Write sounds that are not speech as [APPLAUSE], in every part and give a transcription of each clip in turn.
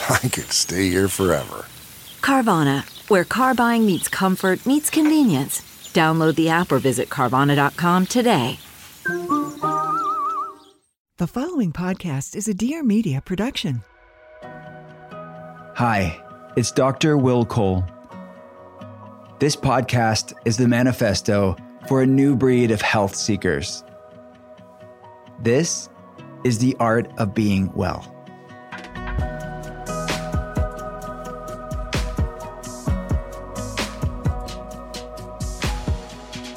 [LAUGHS] I could stay here forever. Carvana, where car buying meets comfort, meets convenience. Download the app or visit Carvana.com today. The following podcast is a Dear Media production. Hi, it's Dr. Will Cole. This podcast is the manifesto for a new breed of health seekers. This is the art of being well.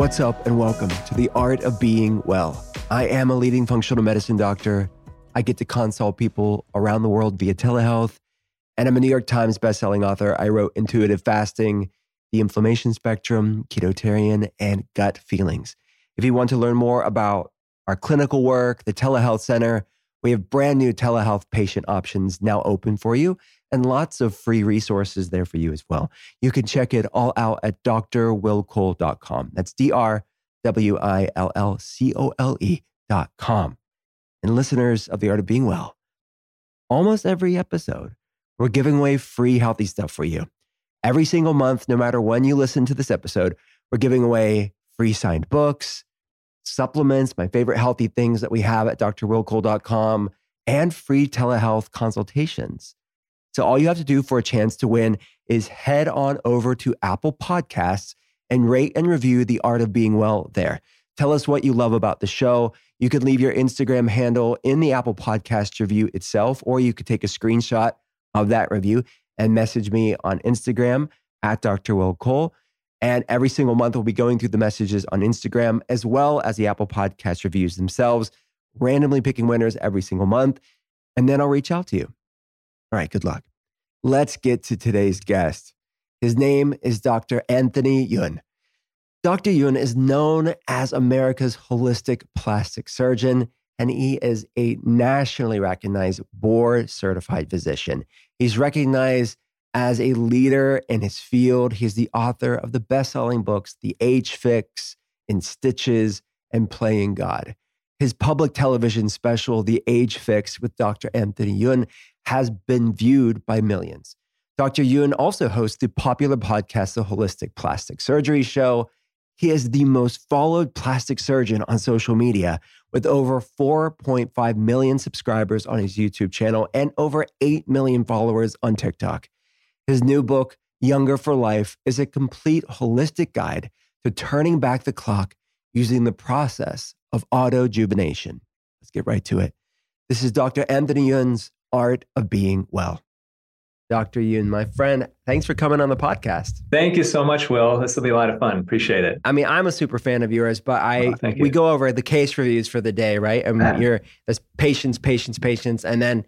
What's up, and welcome to the art of being well. I am a leading functional medicine doctor. I get to consult people around the world via telehealth, and I'm a New York Times bestselling author. I wrote Intuitive Fasting, The Inflammation Spectrum, Ketotarian, and Gut Feelings. If you want to learn more about our clinical work, the telehealth center, we have brand new telehealth patient options now open for you and lots of free resources there for you as well. You can check it all out at drwillcole.com. That's D R W I L L C O L E.com. And listeners of The Art of Being Well, almost every episode, we're giving away free healthy stuff for you. Every single month, no matter when you listen to this episode, we're giving away free signed books, supplements, my favorite healthy things that we have at drwillcole.com, and free telehealth consultations. So all you have to do for a chance to win is head on over to Apple Podcasts and rate and review The Art of Being Well there. Tell us what you love about the show. You could leave your Instagram handle in the Apple Podcast review itself, or you could take a screenshot of that review and message me on Instagram at Dr. Will Cole. And every single month, we'll be going through the messages on Instagram as well as the Apple Podcast reviews themselves, randomly picking winners every single month. And then I'll reach out to you. All right, good luck. Let's get to today's guest. His name is Dr. Anthony Youn. Dr. Youn is known as America's holistic plastic surgeon, and he is a nationally recognized board certified physician. He's recognized as a leader in his field. He's the author of the best selling books, The Age Fix, In Stitches, and Playing God. His public television special, The Age Fix with Dr. Anthony Youn, has been viewed by millions. Dr. Youn also hosts the popular podcast, The Holistic Plastic Surgery Show. He is the most followed plastic surgeon on social media with over 4.5 million subscribers on his YouTube channel and over 8 million followers on TikTok. His new book, Younger for Life, is a complete holistic guide to turning back the clock using the process of autojuvenation. Let's get right to it. This is Dr. Anthony Youn's art of being well. Dr. Youn, my friend, thanks for coming on the podcast. Thank you so much, Will. This will be a lot of fun. Appreciate it. I mean, I'm a super fan of yours, but I Oh, we go over the case reviews for the day, right? And Ah. you're there's patients, patients, patients, and then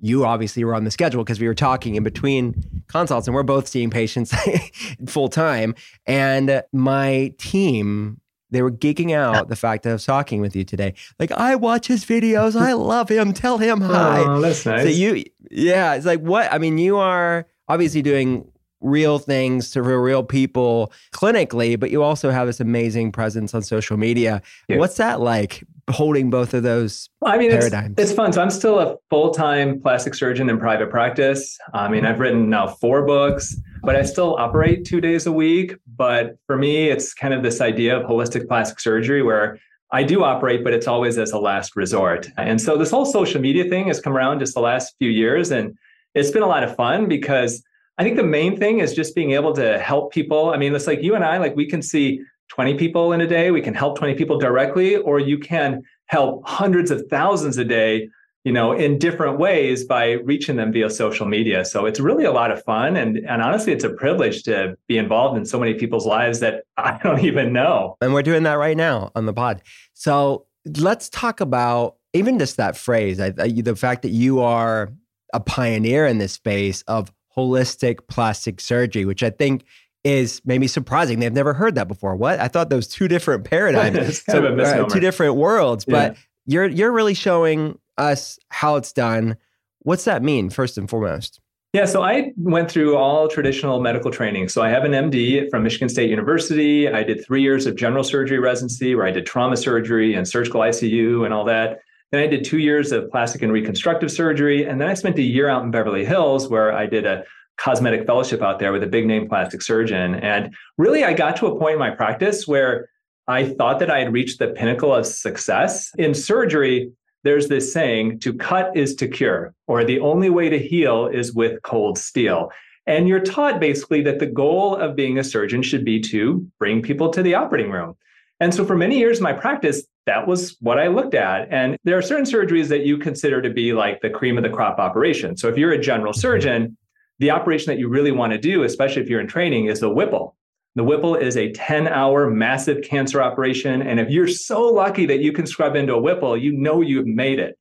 you obviously were on the schedule because we were talking in between consults, and we're both seeing patients [LAUGHS] full time. And my team they were geeking out the fact that I was talking with you today. Like, I watch his videos. I love him. Tell him hi. Oh, that's nice. So you, yeah, it's like what? I mean, you are obviously doing real things to real, real people clinically, but you also have this amazing presence on social media. Yeah. What's that like holding both of those? I mean, it's, it's fun. So I'm still a full-time plastic surgeon in private practice. I mean, mm-hmm. I've written now four books, but I still operate two days a week. But for me, it's kind of this idea of holistic plastic surgery where I do operate, but it's always as a last resort. And so this whole social media thing has come around just the last few years. And it's been a lot of fun because I think the main thing is just being able to help people. I mean, it's like you and I, like we can see 20 people in a day, we can help 20 people directly, or you can help hundreds of thousands a day you know in different ways by reaching them via social media. So it's really a lot of fun and and honestly it's a privilege to be involved in so many people's lives that [LAUGHS] i don't even know. And we're doing that right now on the pod. So let's talk about even just that phrase I, I, the fact that you are a pioneer in this space of holistic plastic surgery which i think is maybe surprising. They've never heard that before. What? I thought those two different [LAUGHS] paradigms, so, uh, two different worlds. Yeah. But you're you're really showing us how it's done. What's that mean, first and foremost? Yeah, so I went through all traditional medical training. So I have an MD from Michigan State University. I did three years of general surgery residency where I did trauma surgery and surgical ICU and all that. Then I did two years of plastic and reconstructive surgery. And then I spent a year out in Beverly Hills where I did a cosmetic fellowship out there with a big name plastic surgeon. And really, I got to a point in my practice where I thought that I had reached the pinnacle of success. In surgery, there's this saying to cut is to cure, or the only way to heal is with cold steel. And you're taught basically that the goal of being a surgeon should be to bring people to the operating room. And so for many years in my practice, that was what I looked at. And there are certain surgeries that you consider to be like the cream of the crop operation. So if you're a general mm-hmm. surgeon, the operation that you really want to do, especially if you're in training, is the Whipple. The Whipple is a 10 hour massive cancer operation. And if you're so lucky that you can scrub into a Whipple, you know you've made it.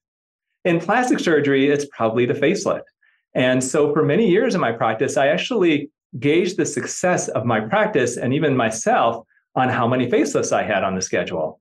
In plastic surgery, it's probably the facelift. And so for many years in my practice, I actually gauged the success of my practice and even myself on how many facelifts I had on the schedule.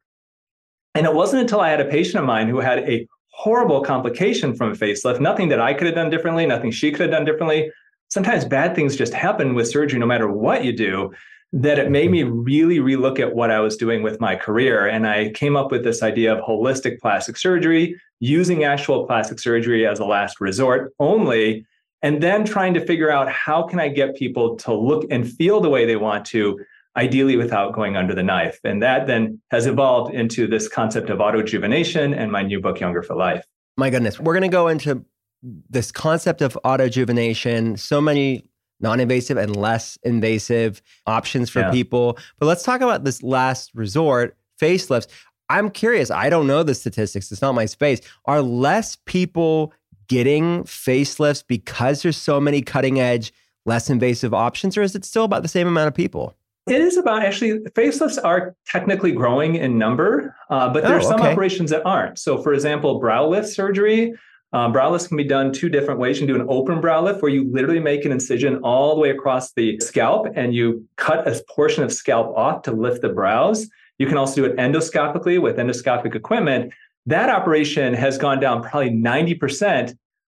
And it wasn't until I had a patient of mine who had a horrible complication from a facelift, nothing that I could have done differently, nothing she could have done differently. Sometimes bad things just happen with surgery, no matter what you do that it made me really relook at what I was doing with my career. And I came up with this idea of holistic plastic surgery, using actual plastic surgery as a last resort only, and then trying to figure out how can I get people to look and feel the way they want to, ideally without going under the knife. And that then has evolved into this concept of autojuvenation and my new book, Younger for Life. My goodness, we're going to go into this concept of autojuvenation. So many non-invasive and less invasive options for yeah. people. But let's talk about this last resort, facelifts. I'm curious. I don't know the statistics. It's not my space. Are less people getting facelifts because there's so many cutting edge, less invasive options, or is it still about the same amount of people? It is about actually facelifts are technically growing in number, uh, but there oh, are some okay. operations that aren't. So, for example, brow lift surgery um, brow lifts can be done two different ways. You can do an open brow lift where you literally make an incision all the way across the scalp and you cut a portion of scalp off to lift the brows. You can also do it endoscopically with endoscopic equipment. That operation has gone down probably 90%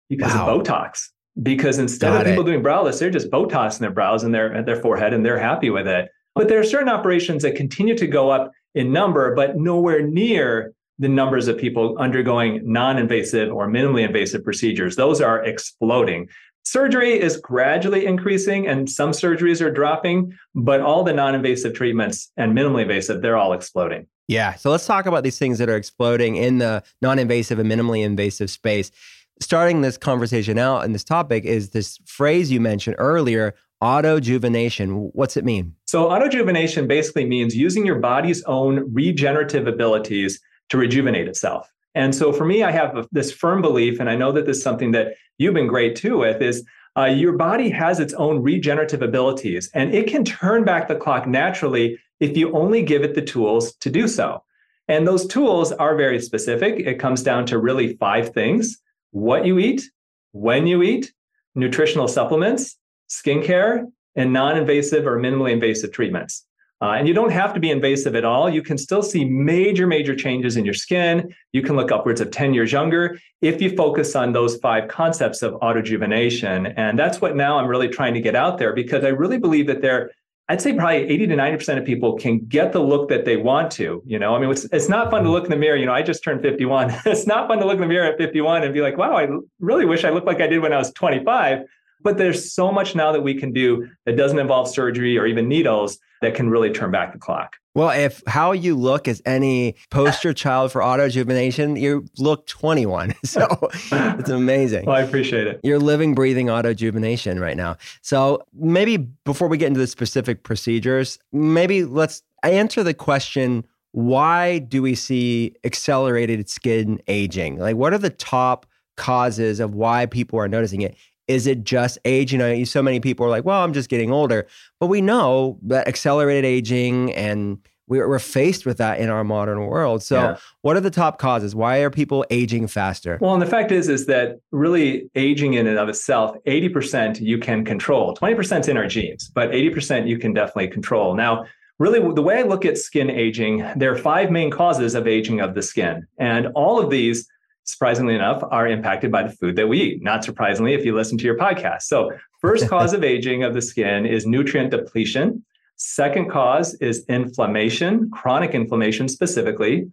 because wow. of Botox. Because instead Got of people it. doing brow lifts, they're just Botoxing their brows and their, their forehead and they're happy with it. But there are certain operations that continue to go up in number, but nowhere near the numbers of people undergoing non invasive or minimally invasive procedures. Those are exploding. Surgery is gradually increasing and some surgeries are dropping, but all the non invasive treatments and minimally invasive, they're all exploding. Yeah. So let's talk about these things that are exploding in the non invasive and minimally invasive space. Starting this conversation out and this topic is this phrase you mentioned earlier autojuvenation. What's it mean? So, autojuvenation basically means using your body's own regenerative abilities to rejuvenate itself. And so for me, I have this firm belief, and I know that this is something that you've been great too with, is uh, your body has its own regenerative abilities, and it can turn back the clock naturally if you only give it the tools to do so. And those tools are very specific. It comes down to really five things what you eat, when you eat, nutritional supplements, skincare, and non invasive or minimally invasive treatments. Uh, and you don't have to be invasive at all. You can still see major, major changes in your skin. You can look upwards of 10 years younger if you focus on those five concepts of autojuvenation. And that's what now I'm really trying to get out there because I really believe that there, I'd say probably 80 to 90% of people can get the look that they want to. You know, I mean, it's, it's not fun to look in the mirror. You know, I just turned 51. [LAUGHS] it's not fun to look in the mirror at 51 and be like, wow, I really wish I looked like I did when I was 25 But there's so much now that we can do that doesn't involve surgery or even needles that can really turn back the clock. Well, if how you look is any poster [LAUGHS] child for autojuvenation, you look 21. [LAUGHS] So [LAUGHS] it's amazing. Well, I appreciate it. You're living, breathing autojuvenation right now. So maybe before we get into the specific procedures, maybe let's answer the question why do we see accelerated skin aging? Like, what are the top causes of why people are noticing it? Is it just age? You know, so many people are like, well, I'm just getting older. But we know that accelerated aging and we're, we're faced with that in our modern world. So, yeah. what are the top causes? Why are people aging faster? Well, and the fact is, is that really aging in and of itself, 80% you can control. 20% is in our genes, but 80% you can definitely control. Now, really, the way I look at skin aging, there are five main causes of aging of the skin. And all of these surprisingly enough, are impacted by the food that we eat. Not surprisingly, if you listen to your podcast. So, first cause of aging of the skin is nutrient depletion. Second cause is inflammation, chronic inflammation specifically.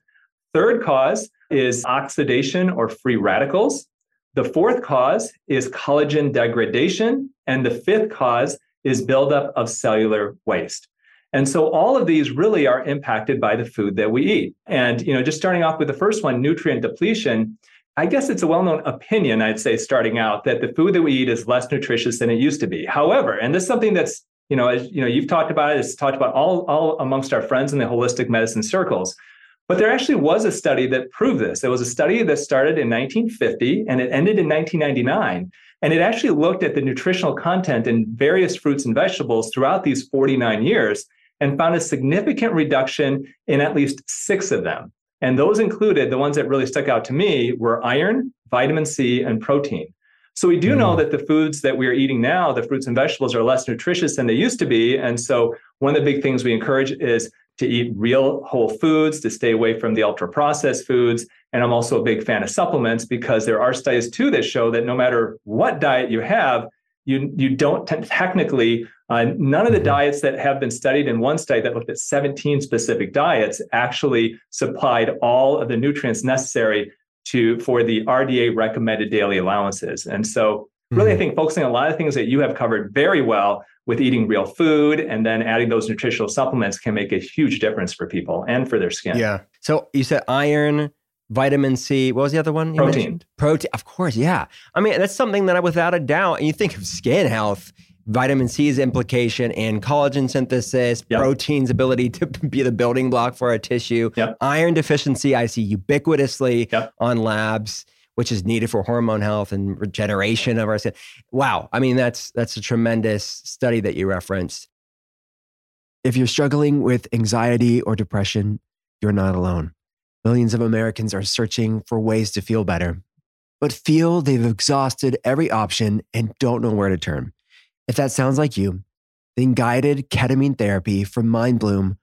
Third cause is oxidation or free radicals. The fourth cause is collagen degradation. And the fifth cause is buildup of cellular waste. And so all of these really are impacted by the food that we eat. And, you know, just starting off with the first one, nutrient depletion, I guess it's a well-known opinion, I'd say, starting out, that the food that we eat is less nutritious than it used to be. However, and this is something that's, you know, as you know, you've talked about it, it's talked about all, all amongst our friends in the holistic medicine circles. But there actually was a study that proved this. There was a study that started in 1950 and it ended in 1999. And it actually looked at the nutritional content in various fruits and vegetables throughout these 49 years and found a significant reduction in at least six of them. And those included the ones that really stuck out to me were iron, vitamin C, and protein. So we do mm. know that the foods that we are eating now, the fruits and vegetables, are less nutritious than they used to be. And so one of the big things we encourage is to eat real whole foods, to stay away from the ultra processed foods. And I'm also a big fan of supplements because there are studies too that show that no matter what diet you have, you you don't t- technically uh, none of the mm-hmm. diets that have been studied in one study that looked at 17 specific diets actually supplied all of the nutrients necessary to for the RDA recommended daily allowances. And so really mm-hmm. I think focusing on a lot of things that you have covered very well with eating real food and then adding those nutritional supplements can make a huge difference for people and for their skin. Yeah. So you said iron, vitamin C. What was the other one? Protein. Protein. Of course, yeah. I mean, that's something that I, without a doubt, and you think of skin health, vitamin C's implication in collagen synthesis, yep. protein's ability to [LAUGHS] be the building block for a tissue, yep. iron deficiency, I see ubiquitously yep. on labs. Which is needed for hormone health and regeneration of our skin. Wow, I mean that's that's a tremendous study that you referenced. If you're struggling with anxiety or depression, you're not alone. Millions of Americans are searching for ways to feel better, but feel they've exhausted every option and don't know where to turn. If that sounds like you, then guided ketamine therapy from MindBloom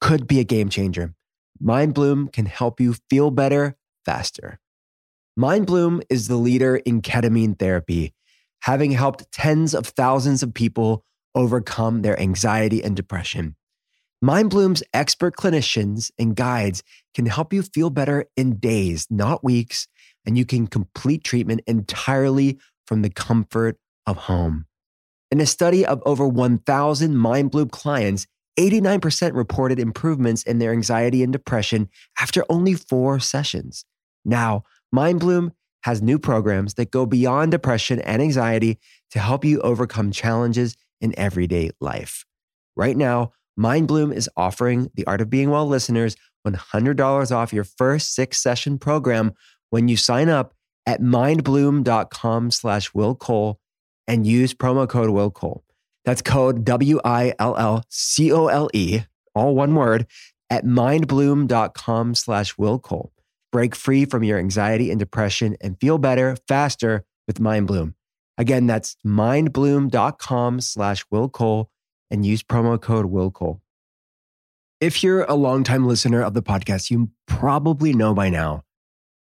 could be a game changer. MindBloom can help you feel better faster. MindBloom is the leader in ketamine therapy, having helped tens of thousands of people overcome their anxiety and depression. MindBloom's expert clinicians and guides can help you feel better in days, not weeks, and you can complete treatment entirely from the comfort of home. In a study of over 1,000 MindBloom clients, 89% reported improvements in their anxiety and depression after only four sessions. Now, MindBloom has new programs that go beyond depression and anxiety to help you overcome challenges in everyday life. Right now, MindBloom is offering the Art of Being Well listeners $100 off your first six session program when you sign up at mindbloom.com slash Will Cole and use promo code Will Cole. That's code W I L L C O L E, all one word, at mindbloom.com slash Will Cole. Break free from your anxiety and depression and feel better faster with MindBloom. Again, that's mindbloom.com slash Will Cole and use promo code WillCole. If you're a longtime listener of the podcast, you probably know by now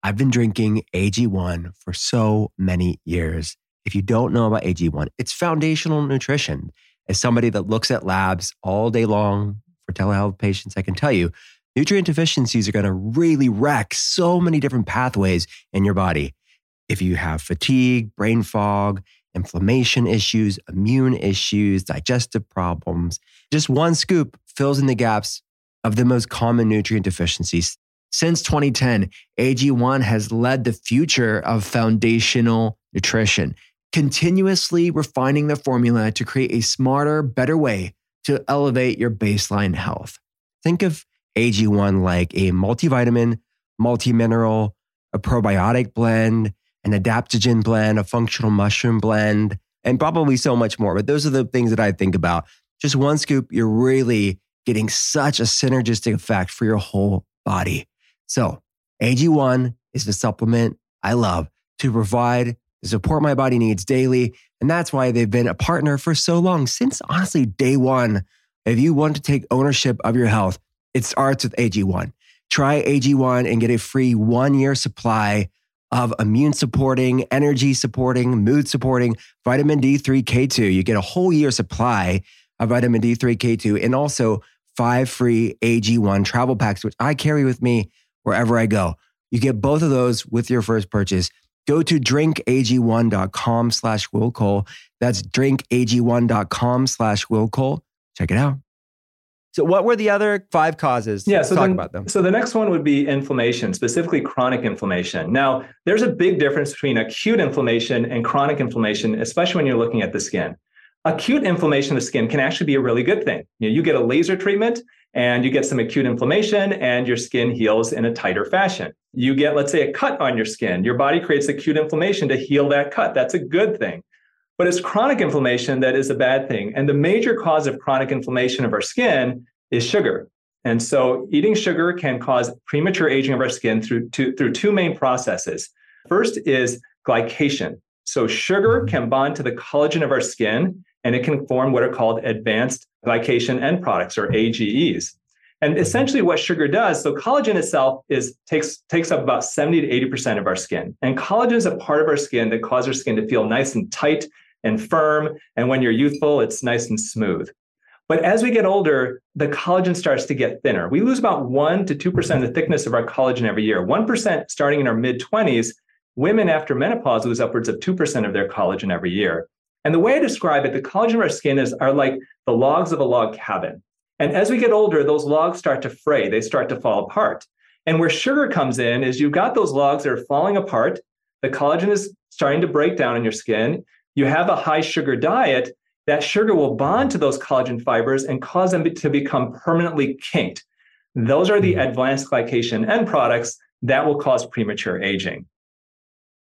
I've been drinking AG1 for so many years. If you don't know about AG1, it's foundational nutrition. As somebody that looks at labs all day long for telehealth patients, I can tell you nutrient deficiencies are going to really wreck so many different pathways in your body. If you have fatigue, brain fog, inflammation issues, immune issues, digestive problems. Just one scoop fills in the gaps of the most common nutrient deficiencies. Since 2010, AG1 has led the future of foundational nutrition, continuously refining the formula to create a smarter, better way to elevate your baseline health. Think of AG1 like a multivitamin, multimineral, a probiotic blend, an adaptogen blend, a functional mushroom blend, and probably so much more. But those are the things that I think about. Just one scoop, you're really getting such a synergistic effect for your whole body. So, AG1 is the supplement I love to provide the support my body needs daily. And that's why they've been a partner for so long, since honestly day one. If you want to take ownership of your health, it starts with AG1. Try AG1 and get a free one year supply of immune supporting, energy supporting, mood supporting vitamin D3 K2. You get a whole year supply of vitamin D3 K2 and also five free AG1 travel packs, which I carry with me wherever I go. You get both of those with your first purchase. Go to drinkag1.com slash Will Cole. That's drinkag1.com slash Will Cole. Check it out. So, what were the other five causes? Yeah, Let's so talk then- about them. So the next one would be inflammation, specifically chronic inflammation. Now, there's a big difference between acute inflammation and chronic inflammation, especially when you're looking at the skin. Acute inflammation of the skin can actually be a really good thing. You, know, you get a laser treatment and you get some acute inflammation and your skin heals in a tighter fashion. You get, let's say, a cut on your skin. Your body creates acute inflammation to heal that cut. That's a good thing. But it's chronic inflammation that is a bad thing. And the major cause of chronic inflammation of our skin is sugar. And so eating sugar can cause premature aging of our skin through two, through two main processes. First is glycation. So sugar mm-hmm. can bond to the collagen of our skin and it can form what are called advanced glycation end products or AGEs. And mm-hmm. essentially what sugar does, so collagen itself is takes takes up about 70 to 80% of our skin. And collagen is a part of our skin that causes our skin to feel nice and tight and firm. And when you're youthful, it's nice and smooth. But as we get older, the collagen starts to get thinner. We lose about 1% to 2% of the thickness of our collagen every year. 1% starting in our mid 20s. Women after menopause lose upwards of 2% of their collagen every year. And the way I describe it, the collagen of our skin is are like the logs of a log cabin. And as we get older, those logs start to fray, they start to fall apart. And where sugar comes in is you've got those logs that are falling apart. The collagen is starting to break down in your skin. You have a high sugar diet, that sugar will bond to those collagen fibers and cause them to become permanently kinked. Those are the mm-hmm. advanced glycation end products that will cause premature aging.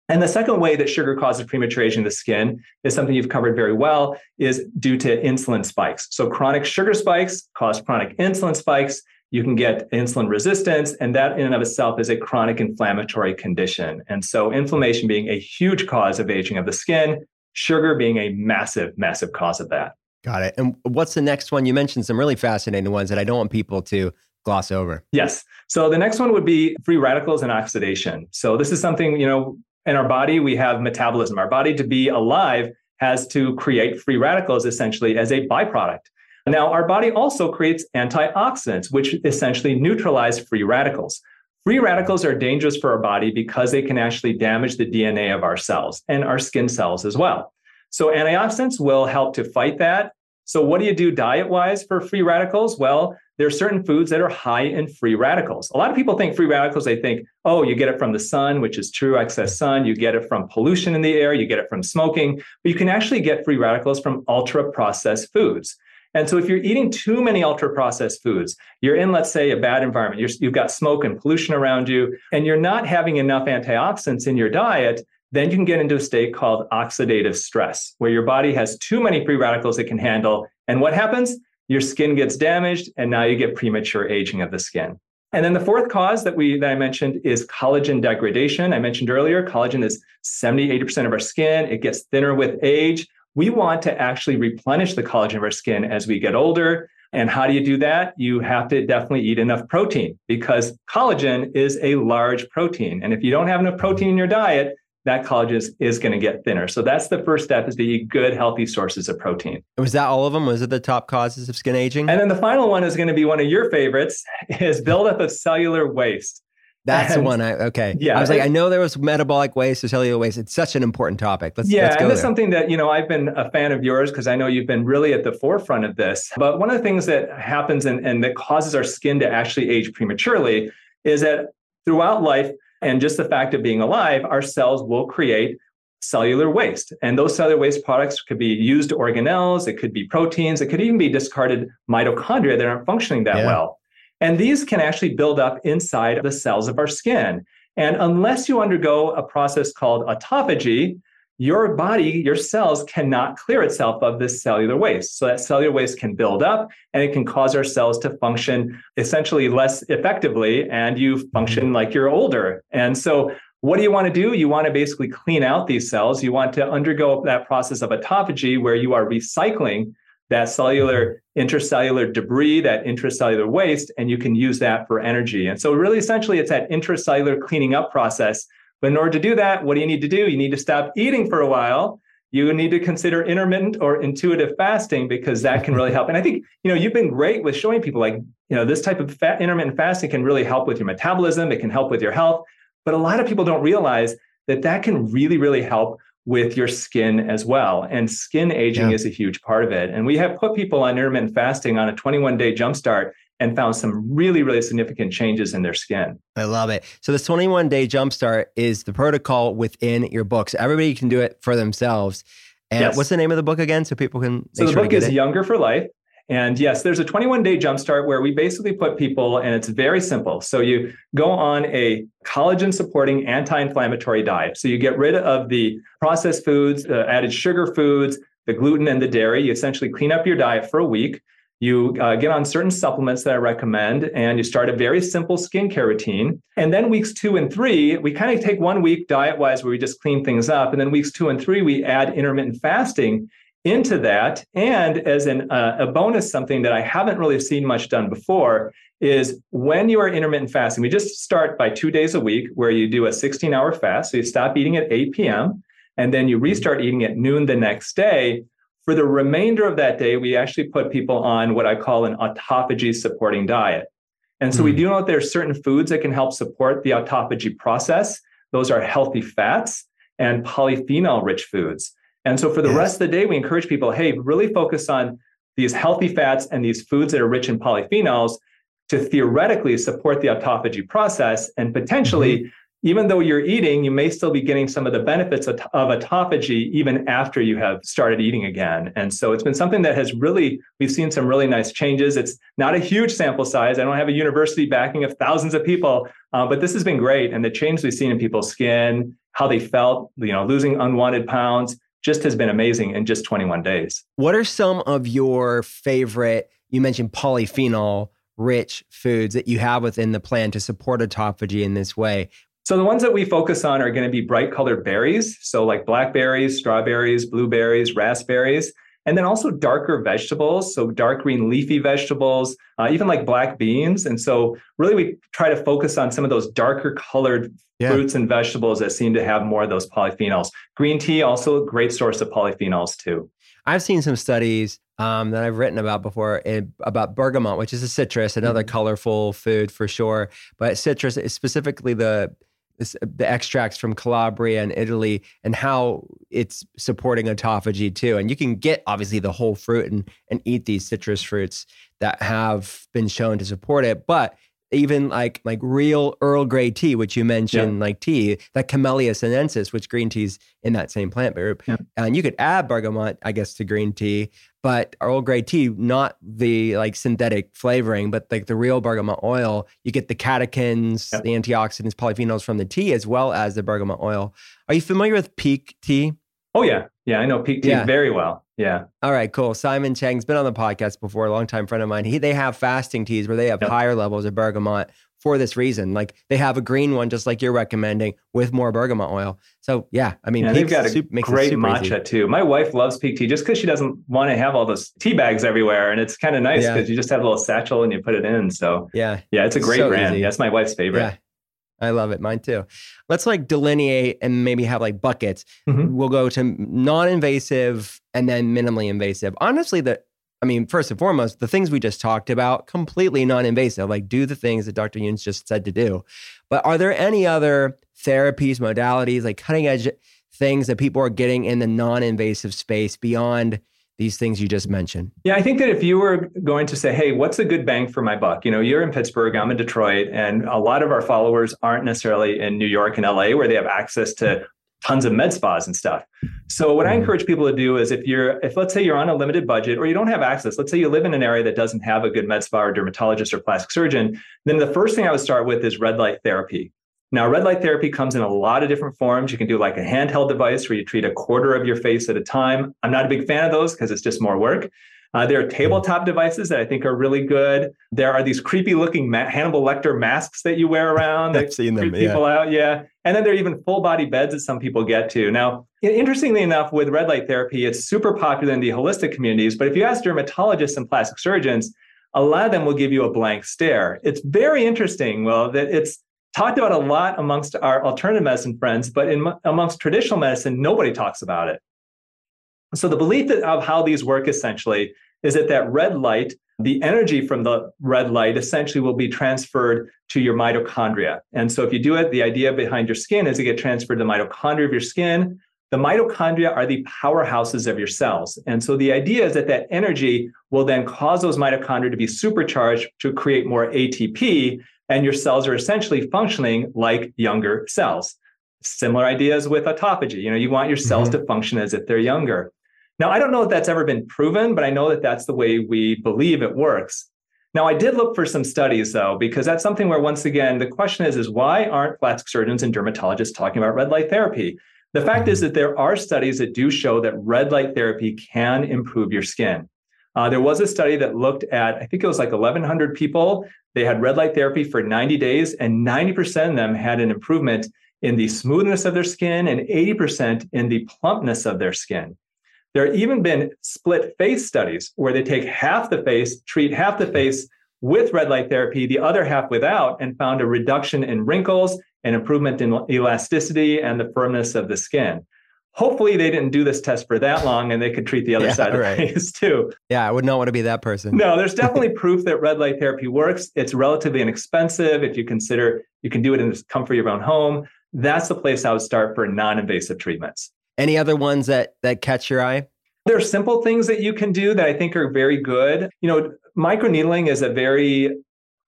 And the second way that sugar causes premature aging of the skin is something you've covered very well is due to insulin spikes. So chronic sugar spikes cause chronic insulin spikes. You can get insulin resistance, and that in and of itself is a chronic inflammatory condition. And so inflammation being a huge cause of aging of the skin, sugar being a massive, massive cause of that. Got it. And what's the next one? You mentioned some really fascinating ones that I don't want people to gloss over. Yes. So the next one would be free radicals and oxidation. So this is something, you know, in our body, we have metabolism. Our body to be alive has to create free radicals essentially as a byproduct. Now, our body also creates antioxidants, which essentially neutralize free radicals. Free radicals are dangerous for our body because they can actually damage the DNA of our cells and our skin cells as well. So, antioxidants will help to fight that. So, what do you do diet wise for free radicals? Well, there are certain foods that are high in free radicals. A lot of people think free radicals, they think, oh, you get it from the sun, which is true, excess sun. You get it from pollution in the air. You get it from smoking. But you can actually get free radicals from ultra processed foods. And so if you're eating too many ultra processed foods, you're in, let's say, a bad environment, you're, you've got smoke and pollution around you, and you're not having enough antioxidants in your diet, then you can get into a state called oxidative stress, where your body has too many free radicals it can handle. And what happens? Your skin gets damaged, and now you get premature aging of the skin. And then the fourth cause that we that I mentioned is collagen degradation. I mentioned earlier, collagen is 70, 80% of our skin. It gets thinner with age. We want to actually replenish the collagen of our skin as we get older. And how do you do that? You have to definitely eat enough protein because collagen is a large protein. And if you don't have enough protein in your diet, that collagen is, is going to get thinner. So that's the first step is to eat good, healthy sources of protein. Was that all of them? Was it the top causes of skin aging? And then the final one is going to be one of your favorites is buildup of cellular waste. That's the one. I okay. Yeah. I was like, I know there was metabolic waste or cellular waste. It's such an important topic. Let's yeah, let's go and that's there. something that you know I've been a fan of yours because I know you've been really at the forefront of this. But one of the things that happens and, and that causes our skin to actually age prematurely is that throughout life and just the fact of being alive, our cells will create cellular waste. And those cellular waste products could be used organelles, it could be proteins, it could even be discarded mitochondria that aren't functioning that Yeah. well. And these can actually build up inside the cells of our skin. And unless you undergo a process called autophagy, your body, your cells cannot clear itself of this cellular waste. So that cellular waste can build up and it can cause our cells to function essentially less effectively and you function like you're older. And so what do you want to do? You want to basically clean out these cells. You want to undergo that process of autophagy where you are recycling that cellular intracellular debris, that intracellular waste, and you can use that for energy. And so, really, essentially, it's that intracellular cleaning up process. But in order to do that, what do you need to do? You need to stop eating for a while. You need to consider intermittent or intuitive fasting because that can really help. And I think you know you've been great with showing people like you know this type of fat, intermittent fasting can really help with your metabolism. It can help with your health. But a lot of people don't realize that that can really, really help with your skin as well. And skin aging Yeah. is a huge part of it. And we have put people on intermittent fasting on a 21 day jumpstart and found some really, really significant changes in their skin. I love it. So this 21 day jumpstart is the protocol within your books. Everybody can do it for themselves. And Yes. what's the name of the book again? So people can So the sure book is it. Younger for Life. And yes, there's a 21 day jumpstart where we basically put people, and it's very simple. So you go on a collagen supporting anti inflammatory diet. So you get rid of the processed foods, added sugar foods, the gluten, and the dairy. You essentially clean up your diet for a week. You uh, get on certain supplements that I recommend, and you start a very simple skincare routine. And then weeks two and three, we kind of take one week diet wise where we just clean things up. And then weeks two and three, we add intermittent fasting into that. And as an, uh, a bonus, something that I haven't really seen much done before is when you are intermittent fasting, we just start by two days a week where you do a 16 hour fast. So you stop eating at 8 p.m. and then you restart eating at noon the next day. For the remainder of that day, we actually put people on what I call an autophagy supporting diet. And so we do know that there are certain foods that can help support the autophagy process. Those are healthy fats and polyphenol rich foods. And so for the rest of the day, we encourage people, hey, really focus on these healthy fats and these foods that are rich in polyphenols to theoretically support the autophagy process. And potentially, even though you're eating, you may still be getting some of the benefits of, of autophagy even after you have started eating again. And so it's been something that has really, we've seen some really nice changes. It's not a huge sample size. I don't have a university backing of thousands of people, uh, but this has been great. And the change we've seen in people's skin, how they felt, you know, losing unwanted pounds, just has been amazing in just 21 days. What are some of your favorite, you mentioned polyphenol rich foods that you have within the plan to support autophagy in this way? So the ones that we focus on are going to be bright colored berries. So like blackberries, strawberries, blueberries, raspberries, and then also darker vegetables. So dark green leafy vegetables, uh, even like black beans. And so really we try to focus on some of those darker colored Yeah. fruits and vegetables that seem to have more of those polyphenols. Green tea, also a great source of polyphenols too. I've seen some studies um, that I've written about before eh, about bergamot, which is a citrus, another Mm-hmm. colorful food for sure. But citrus specifically the the extracts from Calabria and Italy, and how it's supporting autophagy too. And you can get obviously the whole fruit and and eat these citrus fruits that have been shown to support it, but even like like real Earl Grey tea, which you mentioned, like tea, that Camellia sinensis, which green tea's in that same plant group, Yeah. and you could add bergamot, I guess, to green tea, but Earl Grey tea, not the like synthetic flavoring, but like the real bergamot oil. You get the catechins, Yep. the antioxidants, polyphenols from the tea, as well as the bergamot oil. Are you familiar with Pique Tea? Oh yeah. Yeah, I know Pique tea Yeah. very well. Yeah. All right, cool. Simon Cheng's been on the podcast before, a longtime friend of mine. He they have fasting teas where they have Yep. higher levels of bergamot for this reason. Like they have a green one, just like you're recommending, with more bergamot oil. So yeah, I mean, Yeah, they've got a great super matcha easy. too. My wife loves Pique tea just because she doesn't want to have all those tea bags everywhere, and it's kind of nice Yeah. because you just have a little satchel and you put it in. So Yeah, yeah, it's a great So brand. That's my wife's favorite. I love it. Mine too. Let's like delineate and maybe have like buckets. Mhm. We'll go to non-invasive and then minimally invasive. Honestly, the I mean, first and foremost, the things we just talked about, completely non invasive, like do the things that Dr. Youn's just said to do. But are there any other therapies, modalities, like cutting edge things that people are getting in the non invasive space beyond? These things you just mentioned? Yeah, I think that if you were going to say, hey, what's a good bang for my buck? You know, you're in Pittsburgh, I'm in Detroit, and a lot of our followers aren't necessarily in New York and LA where they have access to tons of med spas and stuff. So what I mm-hmm. encourage people to do is if you're if let's say you're on a limited budget or you don't have access, let's say you live in an area that doesn't have a good med spa or dermatologist or plastic surgeon, then the first thing I would start with is red light therapy. Now, red light therapy comes in a lot of different forms. You can do like a handheld device where you treat a quarter of your face at a time. I'm not a big fan of those because it's just more work. Uh, there are tabletop devices that I think are really good. There are these creepy looking Ma- Hannibal Lecter masks that you wear around that I've seen them, creep people out. Yeah. And then there are even full body beds that some people get to. Now, interestingly enough, with red light therapy, it's super popular in the holistic communities. But if you ask dermatologists and plastic surgeons, a lot of them will give you a blank stare. It's very interesting, well, that it's talked about a lot amongst our alternative medicine friends, but in amongst traditional medicine, nobody talks about it. So the belief of how these work essentially is that that red light, the energy from the red light essentially will be transferred to your mitochondria. And so if you do it, the idea behind your skin is to get transferred to the mitochondria of your skin. The mitochondria are the powerhouses of your cells. And so the idea is that that energy will then cause those mitochondria to be supercharged to create more ATP. And your cells are essentially functioning like younger cells. Similar ideas with autophagy. You know, you want your cells mm-hmm. to function as if they're younger. Now, I don't know if that's ever been proven, but I know that that's the way we believe it works. Now, I did look for some studies though, because that's something where once again, the question is, is why aren't plastic surgeons and dermatologists talking about red light therapy? The fact is that there are studies that do show that red light therapy can improve your skin. Uh, there was a study that looked at, I think it was like 1,100 people. They had red light therapy for 90 days, and 90% of them had an improvement in the smoothness of their skin and 80% in the plumpness of their skin. There have even been split face studies where they take half the face, treat half the face with red light therapy, the other half without, and found a reduction in wrinkles, an improvement in elasticity, and the firmness of the skin. Hopefully, they didn't do this test for that long and they could treat the other yeah, side of right. the face too. Yeah, I would not want to be that person. No, there's [LAUGHS] definitely proof that red light therapy works. It's relatively inexpensive if you consider you can do it in the comfort of your own home. That's the place I would start for non invasive treatments. Any other ones that that catch your eye? There are simple things that you can do that I think are very good. You know, microneedling is a very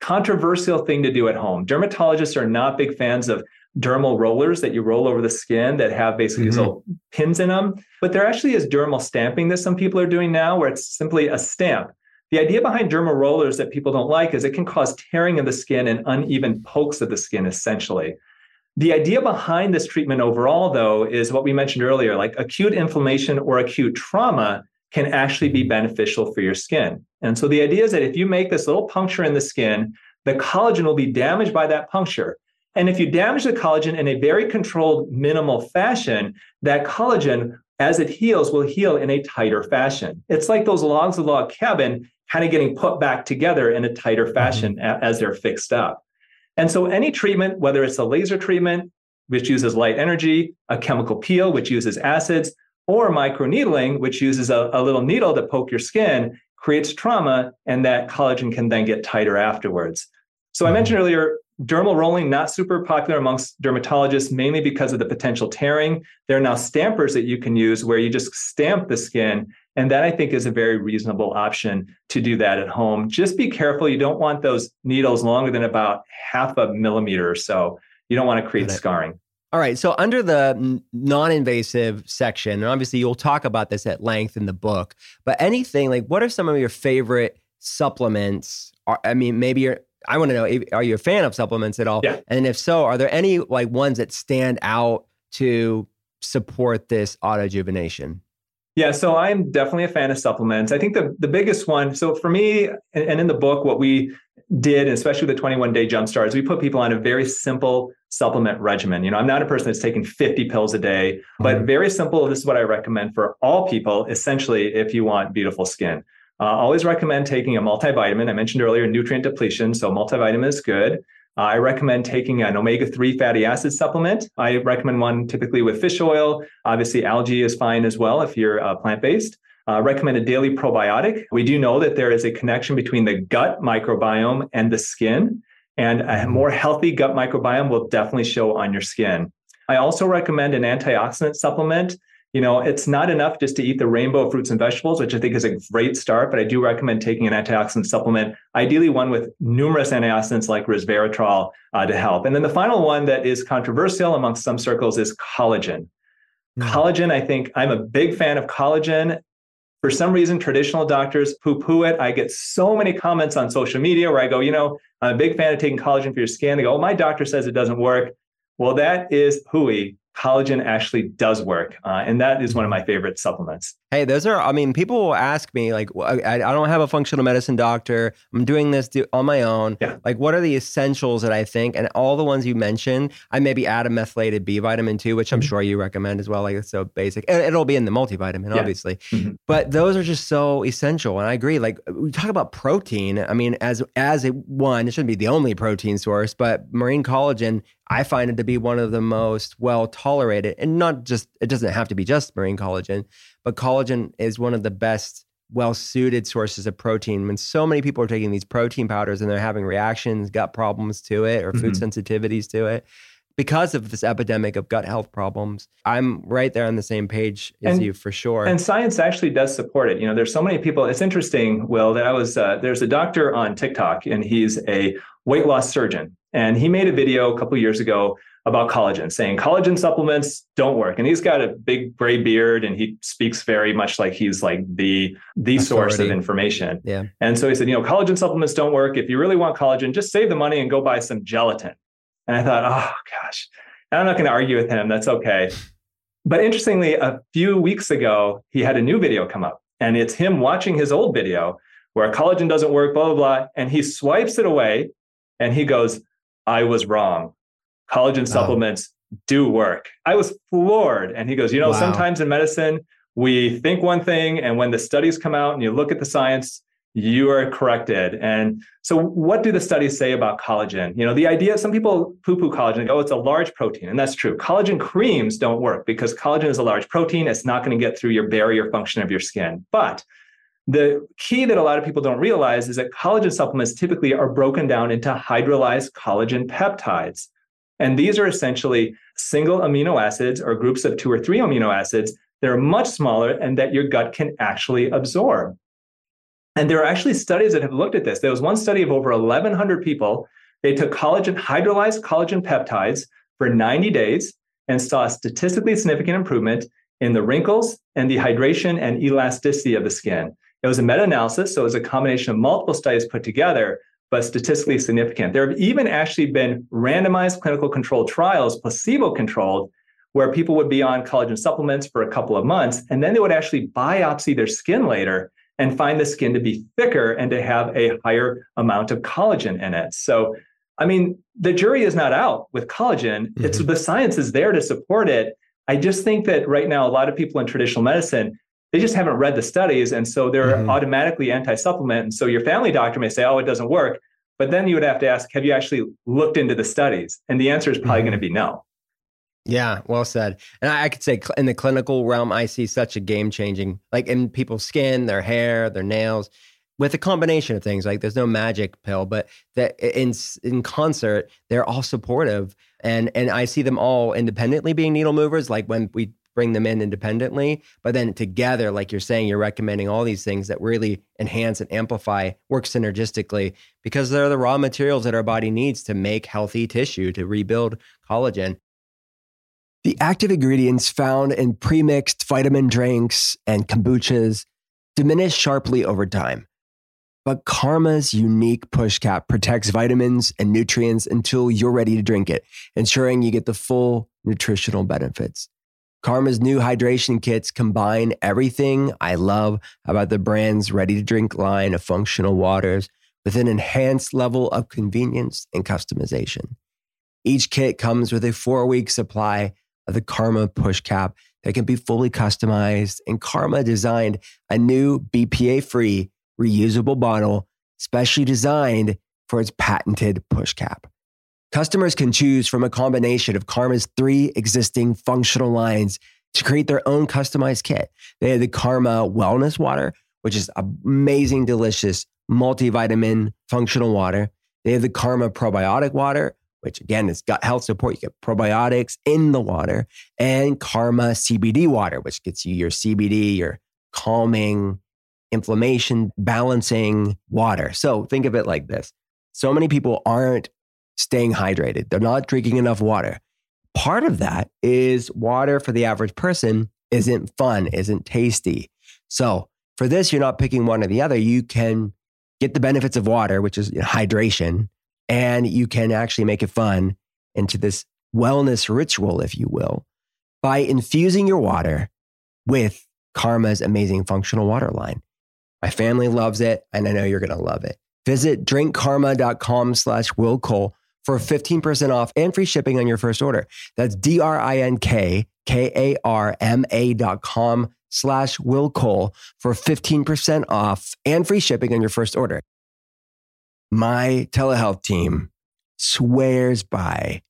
controversial thing to do at home. Dermatologists are not big fans of dermal rollers that you roll over the skin that have basically mm-hmm. these little pins in them. But there actually is dermal stamping that some people are doing now, where it's simply a stamp. The idea behind dermal rollers that people don't like is it can cause tearing of the skin and uneven pokes of the skin, essentially. The idea behind this treatment overall, though, is what we mentioned earlier like acute inflammation or acute trauma can actually be beneficial for your skin. And so the idea is that if you make this little puncture in the skin, the collagen will be damaged by that puncture. And if you damage the collagen in a very controlled, minimal fashion, that collagen, as it heals, will heal in a tighter fashion. It's like those logs of log cabin kind of getting put back together in a tighter mm-hmm. fashion mm-hmm. as they're fixed up. And so any treatment, whether it's a laser treatment, which uses light energy, a chemical peel, which uses acids, or microneedling, which uses a, a little needle to poke your skin, creates trauma, and that collagen can then get tighter afterwards. So I mentioned earlier, dermal rolling not super popular amongst dermatologists, mainly because of the potential tearing. There are now stampers that you can use where you just stamp the skin and that I think is a very reasonable option to do that at home. Just be careful. You don't want those needles longer than about half a millimeter or so. You don't want to create scarring. All right. So, under the non invasive section, and obviously you'll talk about this at length in the book, but anything like what are some of your favorite supplements? I mean, maybe you're, I want to know, are you a fan of supplements at all? Yeah. And if so, are there any like ones that stand out to support this autojuvenation? Yeah, so I'm definitely a fan of supplements. I think the, the biggest one, so for me, and, and in the book, what we did, especially the 21 day jump starts, we put people on a very simple supplement regimen. You know, I'm not a person that's taking 50 pills a day, but mm-hmm. very simple. This is what I recommend for all people, essentially, if you want beautiful skin. Uh, always recommend taking a multivitamin. I mentioned earlier nutrient depletion, so multivitamin is good. Uh, I recommend taking an omega 3 fatty acid supplement. I recommend one typically with fish oil. Obviously, algae is fine as well if you're uh, plant based. uh, recommend a daily probiotic. We do know that there is a connection between the gut microbiome and the skin, and a mm-hmm. more healthy gut microbiome will definitely show on your skin. I also recommend an antioxidant supplement. You know, it's not enough just to eat the rainbow of fruits and vegetables, which I think is a great start, but I do recommend taking an antioxidant supplement, ideally one with numerous antioxidants like resveratrol uh, to help. And then the final one that is controversial amongst some circles is collagen. Mm-hmm. Collagen, I think I'm a big fan of collagen. For some reason, traditional doctors poo poo it. I get so many comments on social media where I go, you know, I'm a big fan of taking collagen for your skin. They go, oh, my doctor says it doesn't work. Well, that is hooey collagen actually does work. Uh, and that is one of my favorite supplements. Hey, those are, I mean, people will ask me, like, I, I don't have a functional medicine doctor. I'm doing this on my own. Yeah. Like, what are the essentials that I think? And all the ones you mentioned, I maybe add a methylated B vitamin too, which I'm mm-hmm. sure you recommend as well. Like, it's so basic. And it'll be in the multivitamin, yeah. obviously. Mm-hmm. But those are just so essential. And I agree. Like, we talk about protein. I mean, as, as a one, it shouldn't be the only protein source, but marine collagen I find it to be one of the most well tolerated, and not just, it doesn't have to be just marine collagen, but collagen is one of the best, well suited sources of protein. When so many people are taking these protein powders and they're having reactions, gut problems to it, or food mm-hmm. sensitivities to it, because of this epidemic of gut health problems. I'm right there on the same page as and, you for sure. And science actually does support it. You know, there's so many people. It's interesting, Will, that I was uh, there's a doctor on TikTok, and he's a weight loss surgeon, and he made a video a couple years ago about collagen, saying collagen supplements don't work. And he's got a big gray beard and he speaks very much like he's like the the Authority. source of information. Yeah. And so he said, you know, collagen supplements don't work. If you really want collagen, just save the money and go buy some gelatin. And I thought, oh gosh, I'm not going to argue with him. That's okay. But interestingly, a few weeks ago, he had a new video come up, and it's him watching his old video where collagen doesn't work, blah, blah, blah. And he swipes it away and he goes, I was wrong. Collagen oh. supplements do work. I was floored. And he goes, You know, wow. sometimes in medicine, we think one thing, and when the studies come out and you look at the science, you are corrected. And so, what do the studies say about collagen? You know, the idea some people poo poo collagen, go, oh, it's a large protein. And that's true. Collagen creams don't work because collagen is a large protein. It's not going to get through your barrier function of your skin. But the key that a lot of people don't realize is that collagen supplements typically are broken down into hydrolyzed collagen peptides. And these are essentially single amino acids or groups of two or three amino acids that are much smaller and that your gut can actually absorb. And there are actually studies that have looked at this. There was one study of over 1,100 people. They took collagen, hydrolyzed collagen peptides for 90 days and saw a statistically significant improvement in the wrinkles and the hydration and elasticity of the skin. It was a meta analysis, so it was a combination of multiple studies put together, but statistically significant. There have even actually been randomized clinical controlled trials, placebo controlled, where people would be on collagen supplements for a couple of months, and then they would actually biopsy their skin later and find the skin to be thicker and to have a higher amount of collagen in it. So, I mean, the jury is not out with collagen. Mm-hmm. It's the science is there to support it. I just think that right now, a lot of people in traditional medicine, they just haven't read the studies. And so they're mm-hmm. automatically anti supplement. And so your family doctor may say, oh, it doesn't work. But then you would have to ask, have you actually looked into the studies? And the answer is probably mm-hmm. going to be no. Yeah, well said. And I, could say in the clinical realm, I see such a game changing, like in people's skin, their hair, their nails, with a combination of things. Like there's no magic pill, but that in in concert, they're all supportive, and and I see them all independently being needle movers. Like when we bring them in independently, but then together, like you're saying, you're recommending all these things that really enhance and amplify, work synergistically because they're the raw materials that our body needs to make healthy tissue to rebuild collagen. The active ingredients found in premixed vitamin drinks and kombuchas diminish sharply over time. But Karma's unique push cap protects vitamins and nutrients until you're ready to drink it, ensuring you get the full nutritional benefits. Karma's new hydration kits combine everything I love about the brand's ready to drink line of functional waters with an enhanced level of convenience and customization. Each kit comes with a four week supply of the Karma push cap that can be fully customized, and Karma designed a new BPA free reusable bottle specially designed for its patented push cap. Customers can choose from a combination of Karma's three existing functional lines to create their own customized kit. They have the Karma Wellness Water, which is amazing, delicious multivitamin functional water. They have the Karma Probiotic Water, which again is gut health support. You get probiotics in the water, and Karma CBD Water, which gets you your CBD, your calming, inflammation balancing water. So think of it like this so many people aren't staying hydrated, they're not drinking enough water. Part of that is water for the average person isn't fun, isn't tasty. So for this, you're not picking one or the other. You can get the benefits of water, which is hydration, and you can actually make it fun into this wellness ritual, if you will, by infusing your water with Karma's amazing functional water line. My family loves it, and I know you're going to love it. Visit drinkkarma.com slash Will Cole for 15% off and free shipping on your first order. That's D-R-I-N-K-K-A-R-M-A dot com slash Will Cole for 15% off and free shipping on your first order. My telehealth team swears by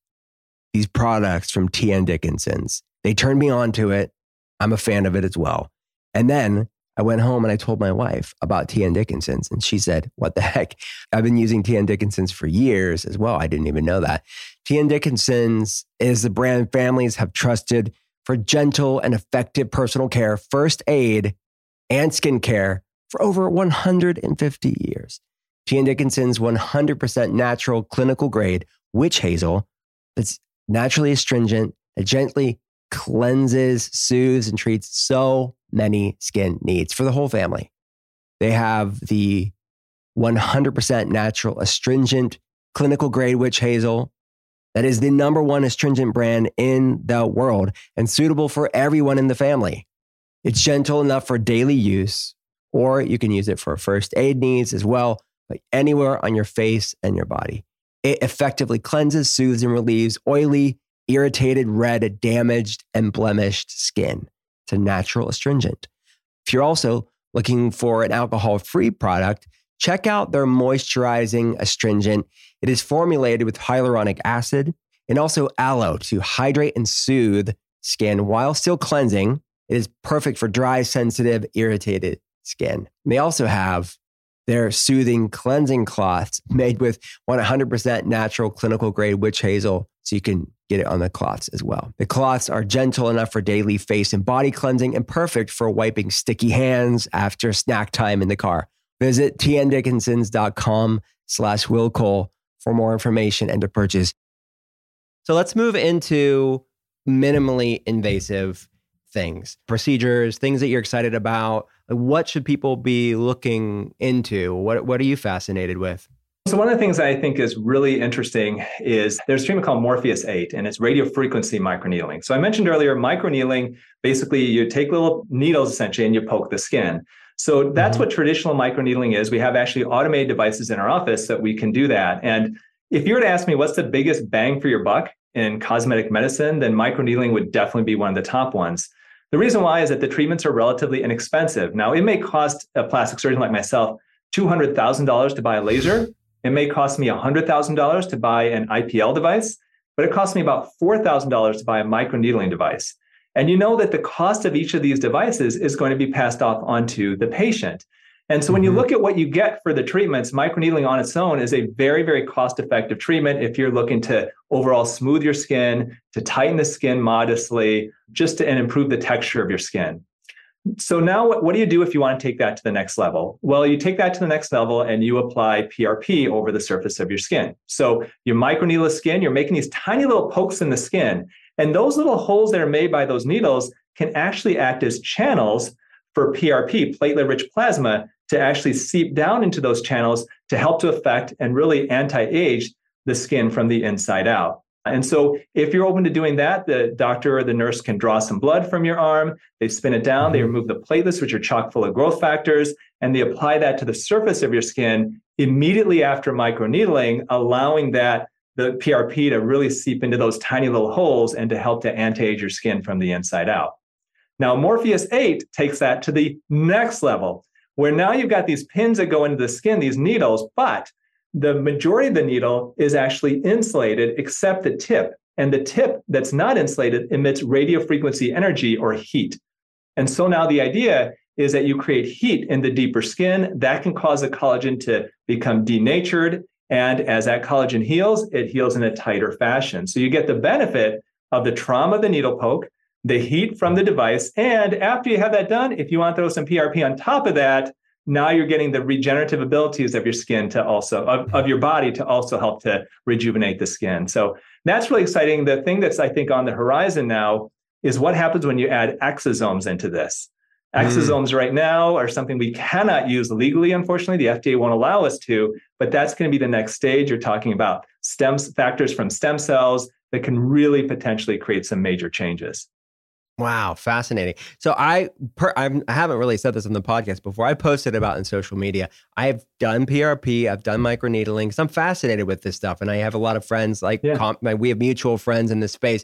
these products from TN Dickinson's. They turned me on to it. I'm a fan of it as well. And then I went home and I told my wife about TN Dickinson's, and she said, What the heck? I've been using TN Dickinson's for years as well. I didn't even know that. TN Dickinson's is the brand families have trusted for gentle and effective personal care, first aid, and skincare for over 150 years. TN Dickinson's 100% natural clinical grade witch hazel that's naturally astringent, that gently cleanses, soothes, and treats so many skin needs for the whole family. They have the 100% natural astringent clinical grade witch hazel that is the number one astringent brand in the world and suitable for everyone in the family. It's gentle enough for daily use, or you can use it for first aid needs as well, like anywhere on your face and your body. It effectively cleanses, soothes, and relieves oily, irritated, red, damaged, and blemished skin to natural astringent. If you're also looking for an alcohol free product, check out their moisturizing astringent. It is formulated with hyaluronic acid and also aloe to hydrate and soothe skin while still cleansing. It is perfect for dry, sensitive, irritated skin. And they also have their soothing cleansing cloths made with 100% natural clinical grade witch hazel so you can get it on the cloths as well. The cloths are gentle enough for daily face and body cleansing and perfect for wiping sticky hands after snack time in the car. Visit tndickinsons.com slash Will for more information and to purchase. So let's move into minimally invasive things, procedures, things that you're excited about. What should people be looking into? What, what are you fascinated with? So one of the things I think is really interesting is there's a treatment called Morpheus 8, and it's radio frequency microneedling. So I mentioned earlier, microneedling, basically you take little needles essentially and you poke the skin. So that's mm-hmm. what traditional microneedling is. We have actually automated devices in our office that we can do that. And if you were to ask me what's the biggest bang for your buck in cosmetic medicine, then microneedling would definitely be one of the top ones. The reason why is that the treatments are relatively inexpensive. Now, it may cost a plastic surgeon like myself $200,000 to buy a laser, it may cost me $100,000 to buy an IPL device, but it costs me about $4,000 to buy a microneedling device. And you know that the cost of each of these devices is going to be passed off onto the patient. And so when you mm-hmm. look at what you get for the treatments, microneedling on its own is a very, very cost effective treatment if you're looking to overall smooth your skin, to tighten the skin modestly, just to and improve the texture of your skin. So now what, what do you do if you want to take that to the next level? Well, you take that to the next level and you apply PRP over the surface of your skin. So your microneedle skin, you're making these tiny little pokes in the skin. And those little holes that are made by those needles can actually act as channels for PRP, platelet rich plasma, to actually seep down into those channels to help to affect and really anti age the skin from the inside out. And so, if you're open to doing that, the doctor or the nurse can draw some blood from your arm. They spin it down, they mm-hmm. remove the platelets, which are chock full of growth factors, and they apply that to the surface of your skin immediately after microneedling, allowing that the PRP to really seep into those tiny little holes and to help to anti age your skin from the inside out. Now, Morpheus 8 takes that to the next level, where now you've got these pins that go into the skin, these needles, but the majority of the needle is actually insulated except the tip. And the tip that's not insulated emits radio frequency energy or heat. And so now the idea is that you create heat in the deeper skin that can cause the collagen to become denatured. And as that collagen heals, it heals in a tighter fashion. So you get the benefit of the trauma of the needle poke, the heat from the device. And after you have that done, if you want to throw some PRP on top of that, now you're getting the regenerative abilities of your skin to also of, of your body to also help to rejuvenate the skin. So that's really exciting. The thing that's i think on the horizon now is what happens when you add exosomes into this. Mm. exosomes mm. right now are something we cannot use legally unfortunately. The fda won't allow us to but that's going to be the next stage. You're talking about stem factors from stem cells that can really potentially create some major changes Wow, fascinating. So I per, I'm, I haven't really said this on the podcast before. I posted about in social media. I've done PRP, I've done microneedling because I'm fascinated with this stuff, and I have a lot of friends like yeah. comp, we have mutual friends in this space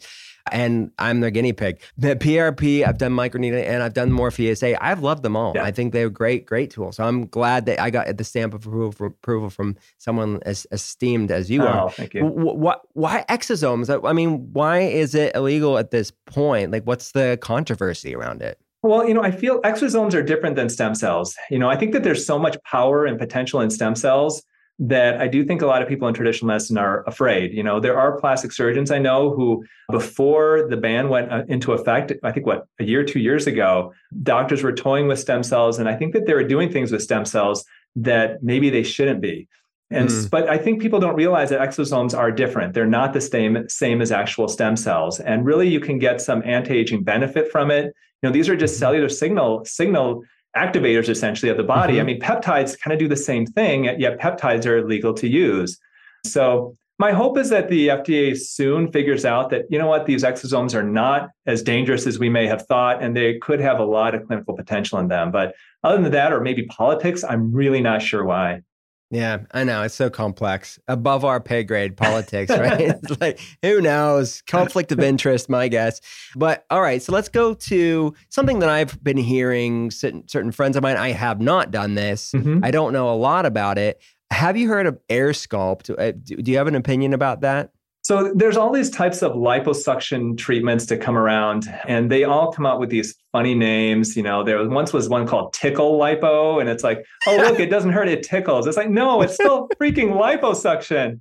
and I'm their guinea pig. The PRP, I've done microneedling and I've done Morpheus 8. I've loved them all. Yeah. I think they're great, great tools. So I'm glad that I got the stamp of approval, approval from someone as esteemed as you oh, are. Thank you. Why, why exosomes? I mean, why is it illegal at this point? Like, what's the controversy around it? Well, you know, I feel exosomes are different than stem cells. You know, I think that there's so much power and potential in stem cells that I do think a lot of people in traditional medicine are afraid. You know, there are plastic surgeons I know who, before the ban went uh, into effect, I think what a year, two years ago, doctors were toying with stem cells, and I think that they were doing things with stem cells that maybe they shouldn't be. And mm. but I think people don't realize that exosomes are different. They're not the same same as actual stem cells, and really you can get some anti-aging benefit from it. You know, these are just mm-hmm. cellular signal signal activators essentially of the body. Mm-hmm. I mean, peptides kind of do the same thing, yet peptides are illegal to use. So my hope is that the FDA soon figures out that, you know what, these exosomes are not as dangerous as we may have thought, and they could have a lot of clinical potential in them. But other than that, or maybe politics, I'm really not sure why. Yeah, I know. It's so complex. Above our pay grade politics, right? [LAUGHS] it's like, who knows? Conflict of interest, my guess. But all right, so let's go to something that I've been hearing certain, certain friends of mine. I have not done this. Mm-hmm. I don't know a lot about it. Have you heard of AirSculpt? Uh, do you have an opinion about that? So there's all these types of liposuction treatments to come around, and they all come out with these funny names. You know, there was, once was one called tickle lipo, and it's like, oh [LAUGHS] look, it doesn't hurt, it tickles. It's like, no, it's still [LAUGHS] freaking liposuction.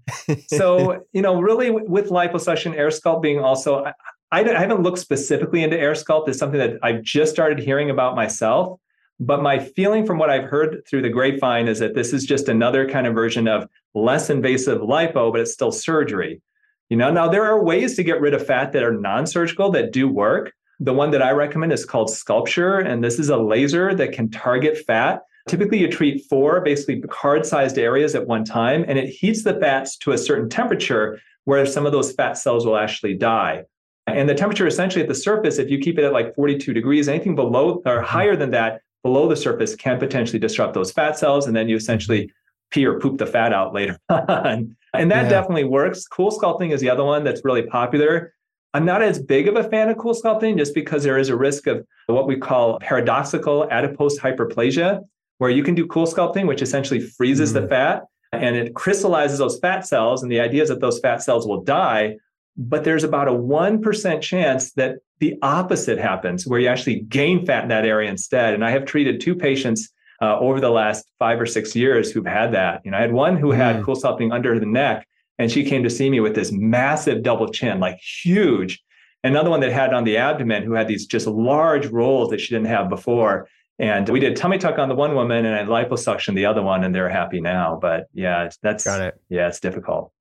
So you know, really with liposuction, AirSculpt being also, I, I haven't looked specifically into AirSculpt. It's something that I've just started hearing about myself. But my feeling from what I've heard through the grapevine is that this is just another kind of version of less invasive lipo, but it's still surgery. You know, now there are ways to get rid of fat that are non-surgical that do work. The one that I recommend is called SculpSure, and this is a laser that can target fat. Typically, you treat four basically card-sized areas at one time, and it heats the fats to a certain temperature where some of those fat cells will actually die. And the temperature essentially at the surface, if you keep it at like 42 degrees, anything below or mm-hmm. higher than that, below the surface can potentially disrupt those fat cells. And then you essentially pee or poop the fat out later [LAUGHS] on. And that yeah. definitely works. Cool sculpting is the other one that's really popular. I'm not as big of a fan of cool sculpting just because there is a risk of what we call paradoxical adipose hyperplasia, where you can do cool sculpting, which essentially freezes mm. the fat and it crystallizes those fat cells. And the idea is that those fat cells will die. But there's about a 1% chance that the opposite happens, where you actually gain fat in that area instead. And I have treated two patients uh, over the last five or six years who've had that. You know, I had one who had mm. had CoolSculpting under the neck, and she came to see me with this massive double chin, like huge. Another one that had on the abdomen who had these just large rolls that she didn't have before. And we did tummy tuck on the one woman and liposuction the other one, and they're happy now. But yeah, that's got it. Yeah, it's difficult.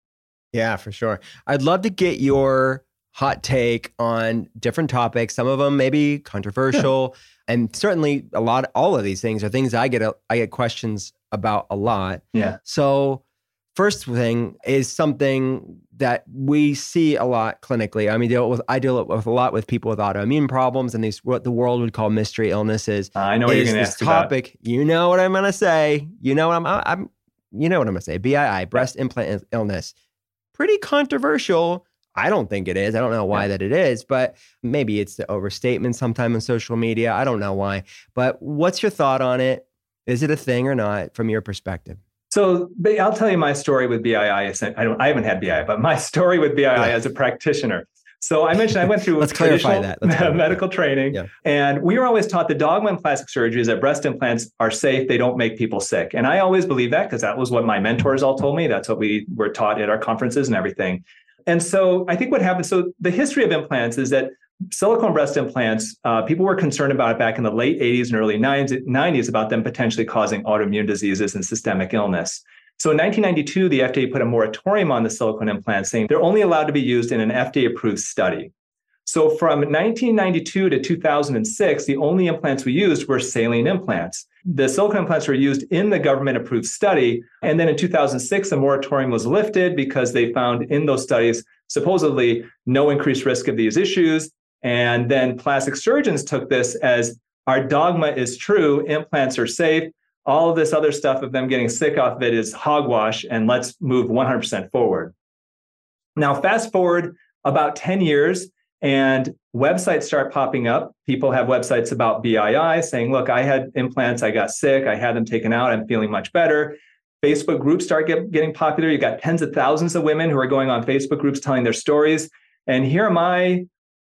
Yeah, for sure. I'd love to get your hot take on different topics. Some of them maybe controversial, yeah. and certainly a lot. All of these things are things I get. A, I get questions about a lot. Yeah. So first thing is something that we see a lot clinically. I mean, deal with I deal with a lot with people with autoimmune problems and these what the world would call mystery illnesses. Uh, I know what you're going to ask topic. About. You know what I'm going to say. You know what I'm. I'm. You know what I'm going to say. BII, breast implant illness. Pretty controversial I don't think it is. I don't know why yeah. that it is, but maybe it's the overstatement sometime in social media. I don't know why. But what's your thought on it? Is it a thing or not from your perspective? So I'll tell you my story with BII. I don't. I haven't had BII, but my [LAUGHS] story with BII yeah. as a practitioner. So I mentioned I went through [LAUGHS] Let's clarify that. Let's [LAUGHS] medical that. training, yeah. and we were always taught the dogma in plastic surgery is that breast implants are safe; they don't make people sick. And I always believed that because that was what my mentors all told me. That's what we were taught at our conferences and everything. And so I think what happened. So the history of implants is that silicone breast implants, uh, people were concerned about it back in the late 80s and early 90s about them potentially causing autoimmune diseases and systemic illness. So in 1992, the FDA put a moratorium on the silicone implants, saying they're only allowed to be used in an FDA approved study. So from 1992 to 2006, the only implants we used were saline implants. The silicone implants were used in the government approved study. And then in 2006, the moratorium was lifted because they found in those studies supposedly no increased risk of these issues. And then plastic surgeons took this as our dogma is true, implants are safe all of this other stuff of them getting sick off of it is hogwash and let's move 100% forward now fast forward about 10 years and websites start popping up people have websites about bii saying look i had implants i got sick i had them taken out i'm feeling much better facebook groups start get, getting popular You've got tens of thousands of women who are going on facebook groups telling their stories and here am i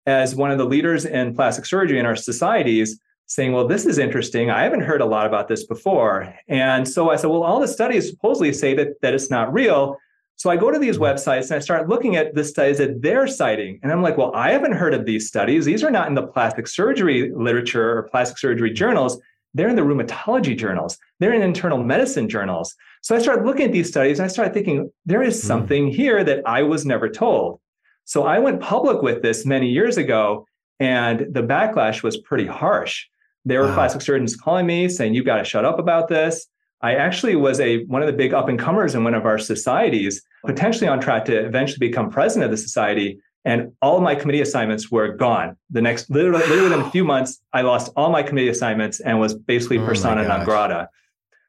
as one of the leaders in plastic surgery in our societies saying, well, this is interesting. I haven't heard a lot about this before. And so I said, well, all the studies supposedly say that, that it's not real. So I go to these websites and I start looking at the studies that they're citing. And I'm like, well, I haven't heard of these studies. These are not in the plastic surgery literature or plastic surgery journals. They're in the rheumatology journals. They're in internal medicine journals. So I started looking at these studies and I started thinking, there is hmm. something here that I was never told. So I went public with this many years ago, and the backlash was pretty harsh. There were wow. plastic surgeons calling me saying, "You've got to shut up about this." I actually was a one of the big up and comers in one of our societies, potentially on track to eventually become president of the society. And all of my committee assignments were gone. The next, literally, literally within a few months, I lost all my committee assignments and was basically oh persona non grata.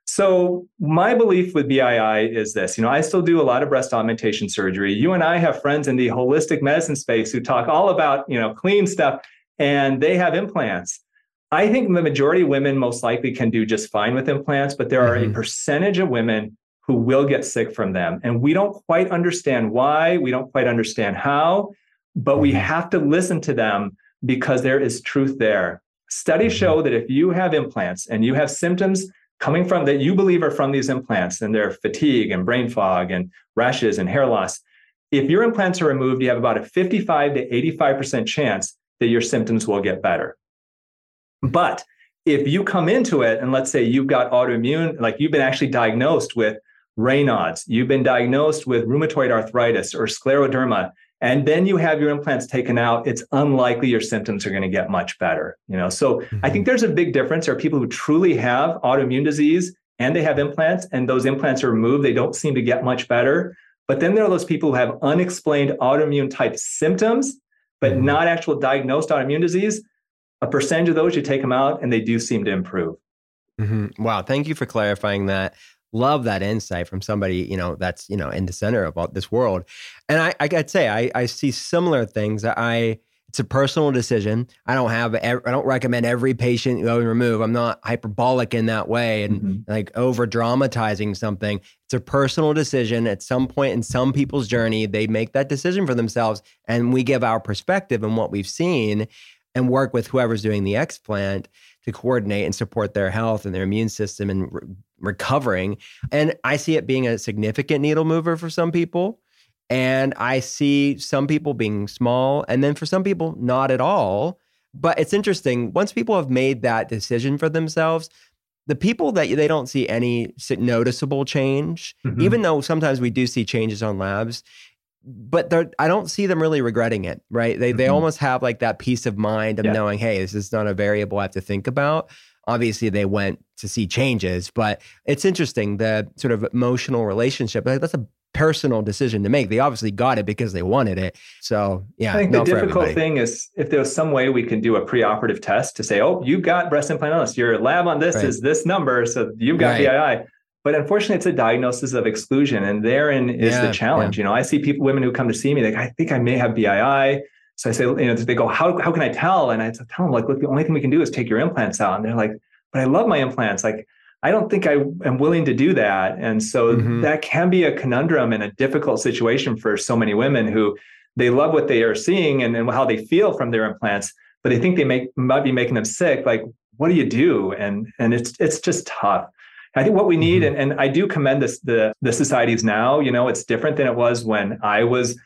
So my belief with BII is this, you know, I still do a lot of breast augmentation surgery. You and I have friends in the holistic medicine space who talk all about, you know, clean stuff and they have implants. I think the majority of women most likely can do just fine with implants, but there mm-hmm. are a mm-hmm. percentage of women who will get sick from them. And we don't quite understand why, we don't quite understand how, but we mm-hmm. have to listen to them because there is truth there. Studies mm-hmm. show that if you have implants and you have symptoms coming from that you believe are from these implants and they're fatigue and brain fog and rashes and hair loss, if your implants are removed, you have about a 55 to 85% chance that your symptoms will get better. But if you come into it and let's say you've got autoimmune, like you've been actually diagnosed with Raynaud's, you've been diagnosed with rheumatoid arthritis or scleroderma, and then you have your implants taken out, it's unlikely your symptoms are going to get much better. You know, so mm-hmm. I think there's a big difference. There are people who truly have autoimmune disease and they have implants, and those implants are removed. They don't seem to get much better. But then there are those people who have unexplained autoimmune type symptoms, but mm-hmm. not actual diagnosed autoimmune disease a percentage of those you take them out and they do seem to improve. Mm-hmm. wow thank you for clarifying that. Love that insight from somebody you know that's you know in the center of all this world. And i i gotta say i i see similar things. I it's a personal decision. I don't have i don't recommend every patient go and remove. I'm not hyperbolic in that way and mm-hmm. like over dramatizing something. It's a personal decision. At some point in some people's journey they make that decision for themselves and we give our perspective and what we've seen and work with whoever's doing the explant to coordinate and support their health and their immune system and re- recovering. And I see it being a significant needle mover for some people. And I see some people being small, and then for some people, not at all. But it's interesting. Once people have made that decision for themselves, the people that they don't see any noticeable change, mm-hmm. even though sometimes we do see changes on labs, but they're I don't see them really regretting it, right? They mm-hmm. they almost have like that peace of mind of yeah. knowing, hey, this is not a variable I have to think about. Obviously, they went to see changes, but it's interesting the sort of emotional relationship. That's a personal decision to make. They obviously got it because they wanted it. So yeah, I think the difficult thing is if there's some way we can do a preoperative test to say, oh, you've got breast implant illness. Your lab on this right. is this number, so you've got right. BII. But unfortunately, it's a diagnosis of exclusion, and therein is yeah, the challenge. Yeah. You know, I see people, women who come to see me, like, I think I may have BII. So I say, you know, they go, how, how can I tell? And I tell them, like, look, the only thing we can do is take your implants out. And they're like, but I love my implants. Like, I don't think I am willing to do that. And so Mhm. that can be a conundrum and a difficult situation for so many women who they love what they are seeing and, and how they feel from their implants, but they think they make might be making them sick. Like, what do you do? And and it's it's just tough. I think what we need, Mhm. and, and I do commend this the the societies now, you know, it's different than it was when I was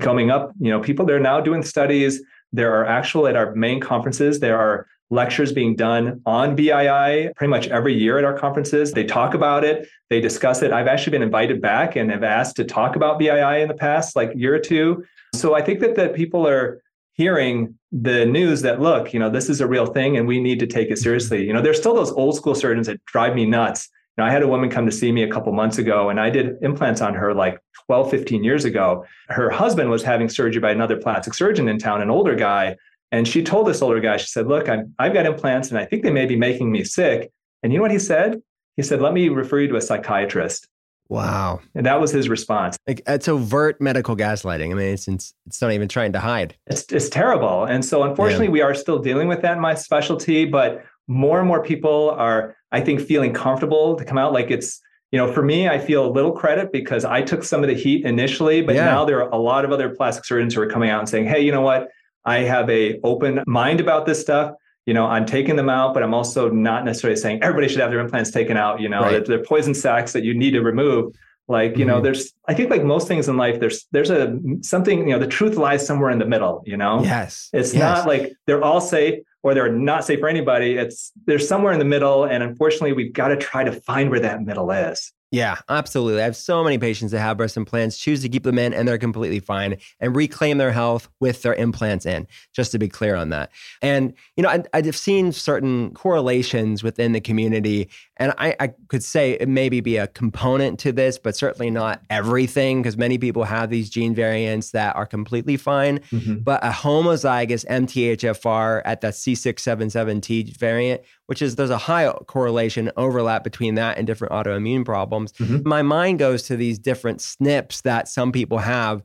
coming up. You know, people they're now doing studies. There are actual at our main conferences, there are lectures being done on BII pretty much every year at our conferences. They talk about it, they discuss it. I've actually been invited back and have asked to talk about BII in the past, like year or two. So I think that that people are hearing the news that look, you know, this is a real thing and we need to take it mm-hmm. seriously. You know, there's still those old school surgeons that drive me nuts. You know, I had a woman come to see me a couple months ago and I did implants on her like 12, 15 years ago. Her husband was having surgery by another plastic surgeon in town, an older guy. And she told this older guy, she said, Look, I'm, I've got implants and I think they may be making me sick. And you know what he said? He said, Let me refer you to a psychiatrist. Wow. And that was his response. Like, uh, it's overt medical gaslighting. I mean, it's, it's, it's not even trying to hide. It's, it's terrible. And so, unfortunately, we are still dealing with that in my specialty, but more and more people are, I think, feeling comfortable to come out. Like it's, you know, for me, I feel a little credit because I took some of the heat initially, but Yeah. now there are a lot of other plastic surgeons who are coming out and saying, hey, you know what? I have a open mind about this stuff. You know, I'm taking them out, but I'm also not necessarily saying everybody should have their implants taken out. You know, Right. that they're poison sacs that you need to remove. Like, you know, Mhm. there's, I think like most things in life, there's, there's a something, you know, the truth lies somewhere in the middle, you know? Yes. It's Yes. not like they're all safe or they're not safe for anybody. It's there's somewhere in the middle. And unfortunately, we've got to try to find where that middle is. Yeah, absolutely. I have so many patients that have breast implants, choose to keep them in, and they're completely fine and reclaim their health with their implants in, just to be clear on that. And, you know, I, I've seen certain correlations within the community, and I, I could say it maybe be a component to this, but certainly not everything, because many people have these gene variants that are completely fine. But a homozygous MTHFR at that C677T variant, which is there's a high correlation overlap between that and different autoimmune problems. Mhm. My mind goes to these different SNPs that some people have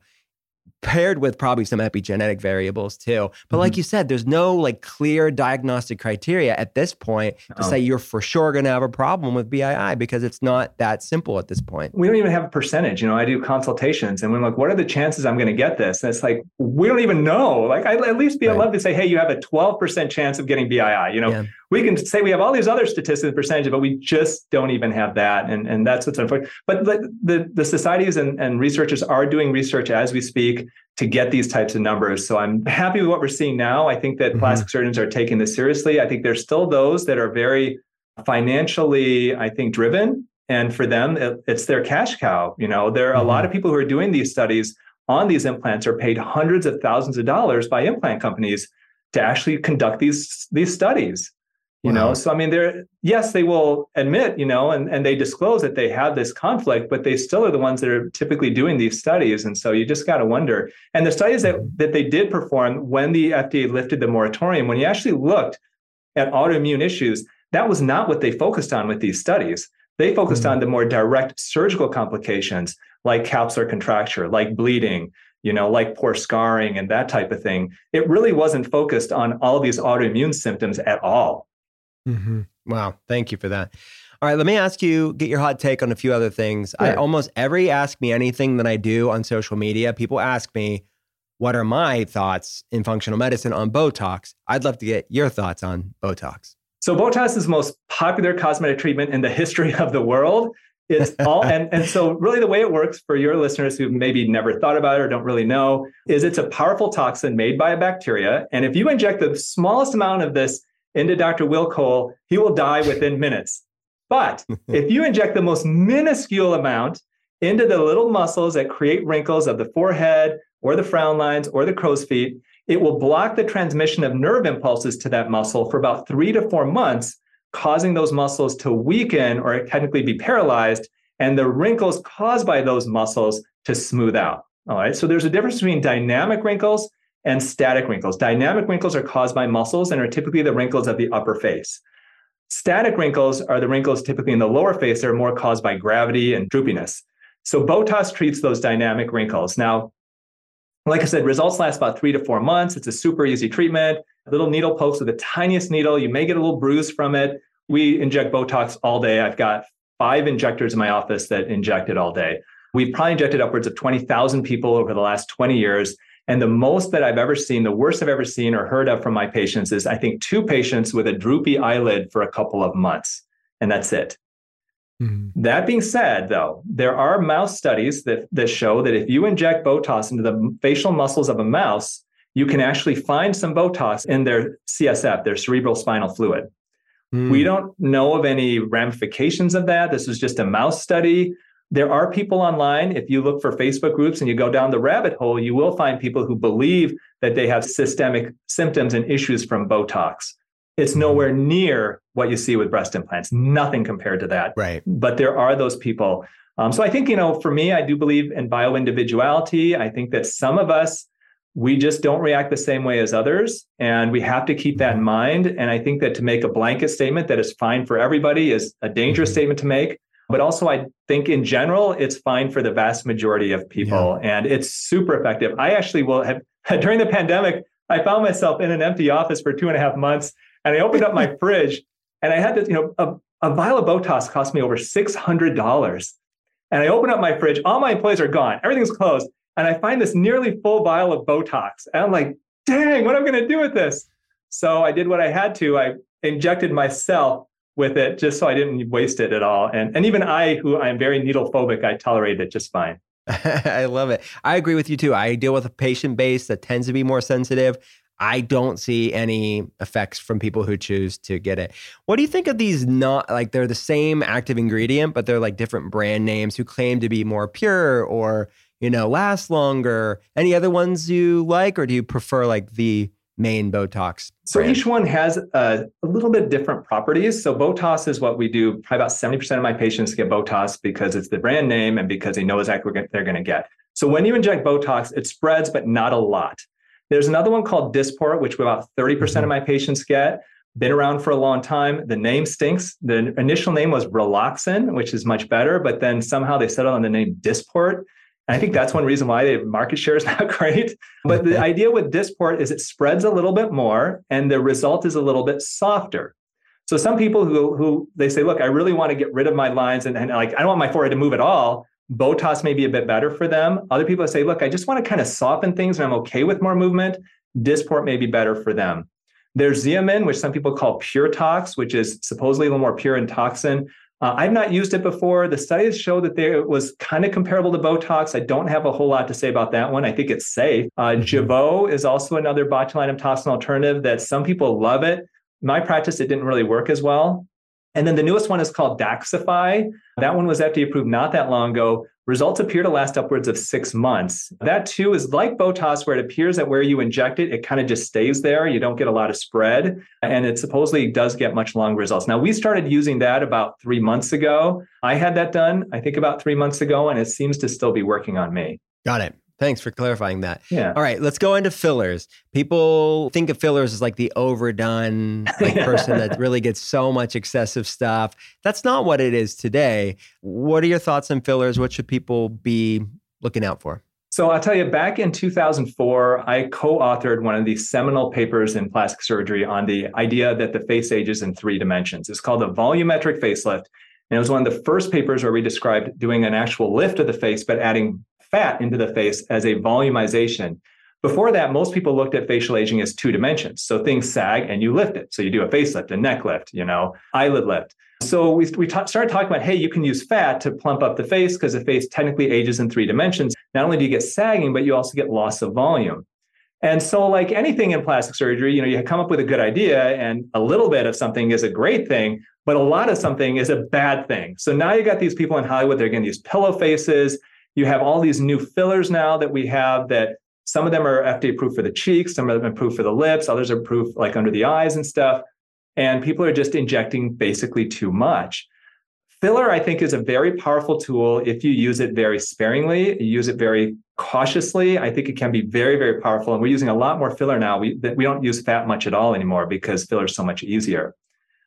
paired with probably some epigenetic variables too. But like mm-hmm. you said, there's no like clear diagnostic criteria at this point to No. say you're for sure going to have a problem with BII because it's not that simple at this point. We don't even have a percentage. You know, I do consultations and we're like, what are the chances I'm going to get this? And it's like, we don't even know. Like, I'd at least be Right. allowed to say, hey, you have a 12% chance of getting BII. You know, Yeah. We can say we have all these other statistics and percentages, but we just don't even have that. And, and that's what's unfortunate. But the, the, societies and, and researchers are doing research as we speak to get these types of numbers. So I'm happy with what we're seeing now. I think that Mhm. plastic surgeons are taking this seriously. I think there's still those that are very financially, I think, driven. And for them, it- it's their cash cow. You know, there are a lot of people who are doing these studies on these implants are paid hundreds of thousands of dollars by implant companies to actually conduct these these studies you Wow. know so i mean they're yes they will admit you know and, and they disclose that they have this conflict but they still are the ones that are typically doing these studies and so you just got to wonder and the studies that, mm-hmm. that they did perform when the fda lifted the moratorium when you actually looked at autoimmune issues that was not what they focused on with these studies they focused on mm-hmm. the more direct surgical complications like capsular contracture like bleeding you know, like poor scarring and that type of thing. It really wasn't focused on all these autoimmune symptoms at all. Mm-hmm. Wow. Thank you for that. All right. Let me ask you, get your hot take on a few other things. I almost every ask me anything that I do on social media, people ask me, what are my thoughts in functional medicine on Botox? I'd love to get your thoughts on Botox. So Botox is the most popular cosmetic treatment in the history of the world. It's all [LAUGHS] and, and so really the way it works for your listeners who maybe never thought about it or don't really know is it's a powerful toxin made by a bacteria. And if you inject the smallest amount of this into Dr. Will Cole, he will die within minutes. But [LAUGHS] if you inject the most minuscule amount into the little muscles that create wrinkles of the forehead or the frown lines or the crow's feet, it will block the transmission of nerve impulses to that muscle for about three to four months, causing those muscles to weaken or technically be paralyzed, and the wrinkles caused by those muscles to smooth out. All right. So there's a difference between dynamic wrinkles and static wrinkles. Dynamic wrinkles are caused by muscles and are typically the wrinkles of the upper face. Static wrinkles are the wrinkles typically in the lower face that are more caused by gravity and droopiness. So Botox treats those dynamic wrinkles. Now, like I said, results last about three to four months. It's a super easy treatment. Little needle pokes with the tiniest needle. You may get a little bruise from it. We inject Botox all day. I've got five injectors in my office that inject it all day. We've probably injected upwards of 20,000 people over the last 20 years. And the most that I've ever seen, the worst I've ever seen or heard of from my patients is I think two patients with a droopy eyelid for a couple of months. And that's it. Mm-hmm. That being said, though, there are mouse studies that, that show that if you inject Botox into the facial muscles of a mouse, you can actually find some Botox in their CSF, their cerebral spinal fluid. Mm. We don't know of any ramifications of that. This is just a mouse study. There are people online. If you look for Facebook groups and you go down the rabbit hole, you will find people who believe that they have systemic symptoms and issues from Botox. It's nowhere near what you see with breast implants, nothing compared to that. Right. But there are those people. Um, so I think, you know, for me, I do believe in bio individuality. I think that some of us, we just don't react the same way as others. And we have to keep that in mind. And I think that to make a blanket statement that is fine for everybody is a dangerous mm-hmm. statement to make. But also, I think in general, it's fine for the vast majority of people. Yeah. And it's super effective. I actually will have, [LAUGHS] during the pandemic, I found myself in an empty office for two and a half months and I opened up my [LAUGHS] fridge and I had this, you know, a, a vial of Botox cost me over $600. And I open up my fridge, all my employees are gone, everything's closed. And I find this nearly full vial of Botox. And I'm like, dang, what am I going to do with this? So I did what I had to. I injected myself with it just so I didn't waste it at all. And, and even I, who I'm very needle phobic, I tolerated it just fine. [LAUGHS] I love it. I agree with you too. I deal with a patient base that tends to be more sensitive. I don't see any effects from people who choose to get it. What do you think of these not like they're the same active ingredient, but they're like different brand names who claim to be more pure or, you know, last longer? Any other ones you like, or do you prefer like the main Botox? So brand? each one has a, a, little bit different properties. So Botox is what we do. Probably about 70% of my patients get Botox because it's the brand name and because they know exactly what they're going to get. So when you inject Botox, it spreads, but not a lot. There's another one called Dysport, which about 30% mm hmm of my patients get. Been around for a long time. The name stinks. The initial name was Relaxin, which is much better, but then somehow they settled on the name Dysport. And I think that's one reason why the market share is [LAUGHS] not great. But the [LAUGHS] idea with Dysport is it spreads a little bit more and the result is a little bit softer. So some people who who they say, look, I really want to get rid of my lines and, and like I don't want my forehead to move at all. Botox may be a bit better for them. Other people say, look, I just want to kind of soften things and I'm okay with more movement. Dysport may be better for them. There's Xeomin, which some people call pure tox, which is supposedly a little more pure in toxin. Uh, I've not used it before. The studies show that there, it was kind of comparable to Botox. I don't have a whole lot to say about that one. I think it's safe. Uh, mm-hmm. Jeuveau is also another botulinum toxin alternative that some people love it. In my practice, it didn't really work as well. And then the newest one is called Daxxify. That one was FDA approved not that long ago. Results appear to last upwards of six months. That too is like Botox, where it appears that where you inject it, it kind of just stays there. You don't get a lot of spread. And it supposedly does get much longer results. Now, we started using that about three months ago. I had that done, I think, about three months ago, and it seems to still be working on me. Got it. Thanks for clarifying that. Yeah. All right, let's go into fillers. People think of fillers as like the overdone [LAUGHS] like person that really gets so much excessive stuff. That's not what it is today. What are your thoughts on fillers? What should people be looking out for? So I'll tell you, back in 2004, I co authored one of the seminal papers in plastic surgery on the idea that the face ages in three dimensions. It's called the volumetric facelift. And it was one of the first papers where we described doing an actual lift of the face, but adding fat into the face as a volumization. Before that, most people looked at facial aging as two dimensions. So things sag and you lift it. So you do a facelift, a neck lift, you know, eyelid lift. So we, we ta- started talking about, hey, you can use fat to plump up the face because the face technically ages in three dimensions. Not only do you get sagging, but you also get loss of volume. And so, like anything in plastic surgery, you know, you come up with a good idea, and a little bit of something is a great thing, but a lot of something is a bad thing. So now you got these people in Hollywood, they're getting these pillow faces. You have all these new fillers now that we have that some of them are FDA approved for the cheeks, some of them are approved for the lips, others are approved like under the eyes and stuff. And people are just injecting basically too much. Filler, I think, is a very powerful tool if you use it very sparingly, you use it very cautiously. I think it can be very, very powerful. And we're using a lot more filler now. We, we don't use fat much at all anymore because filler is so much easier.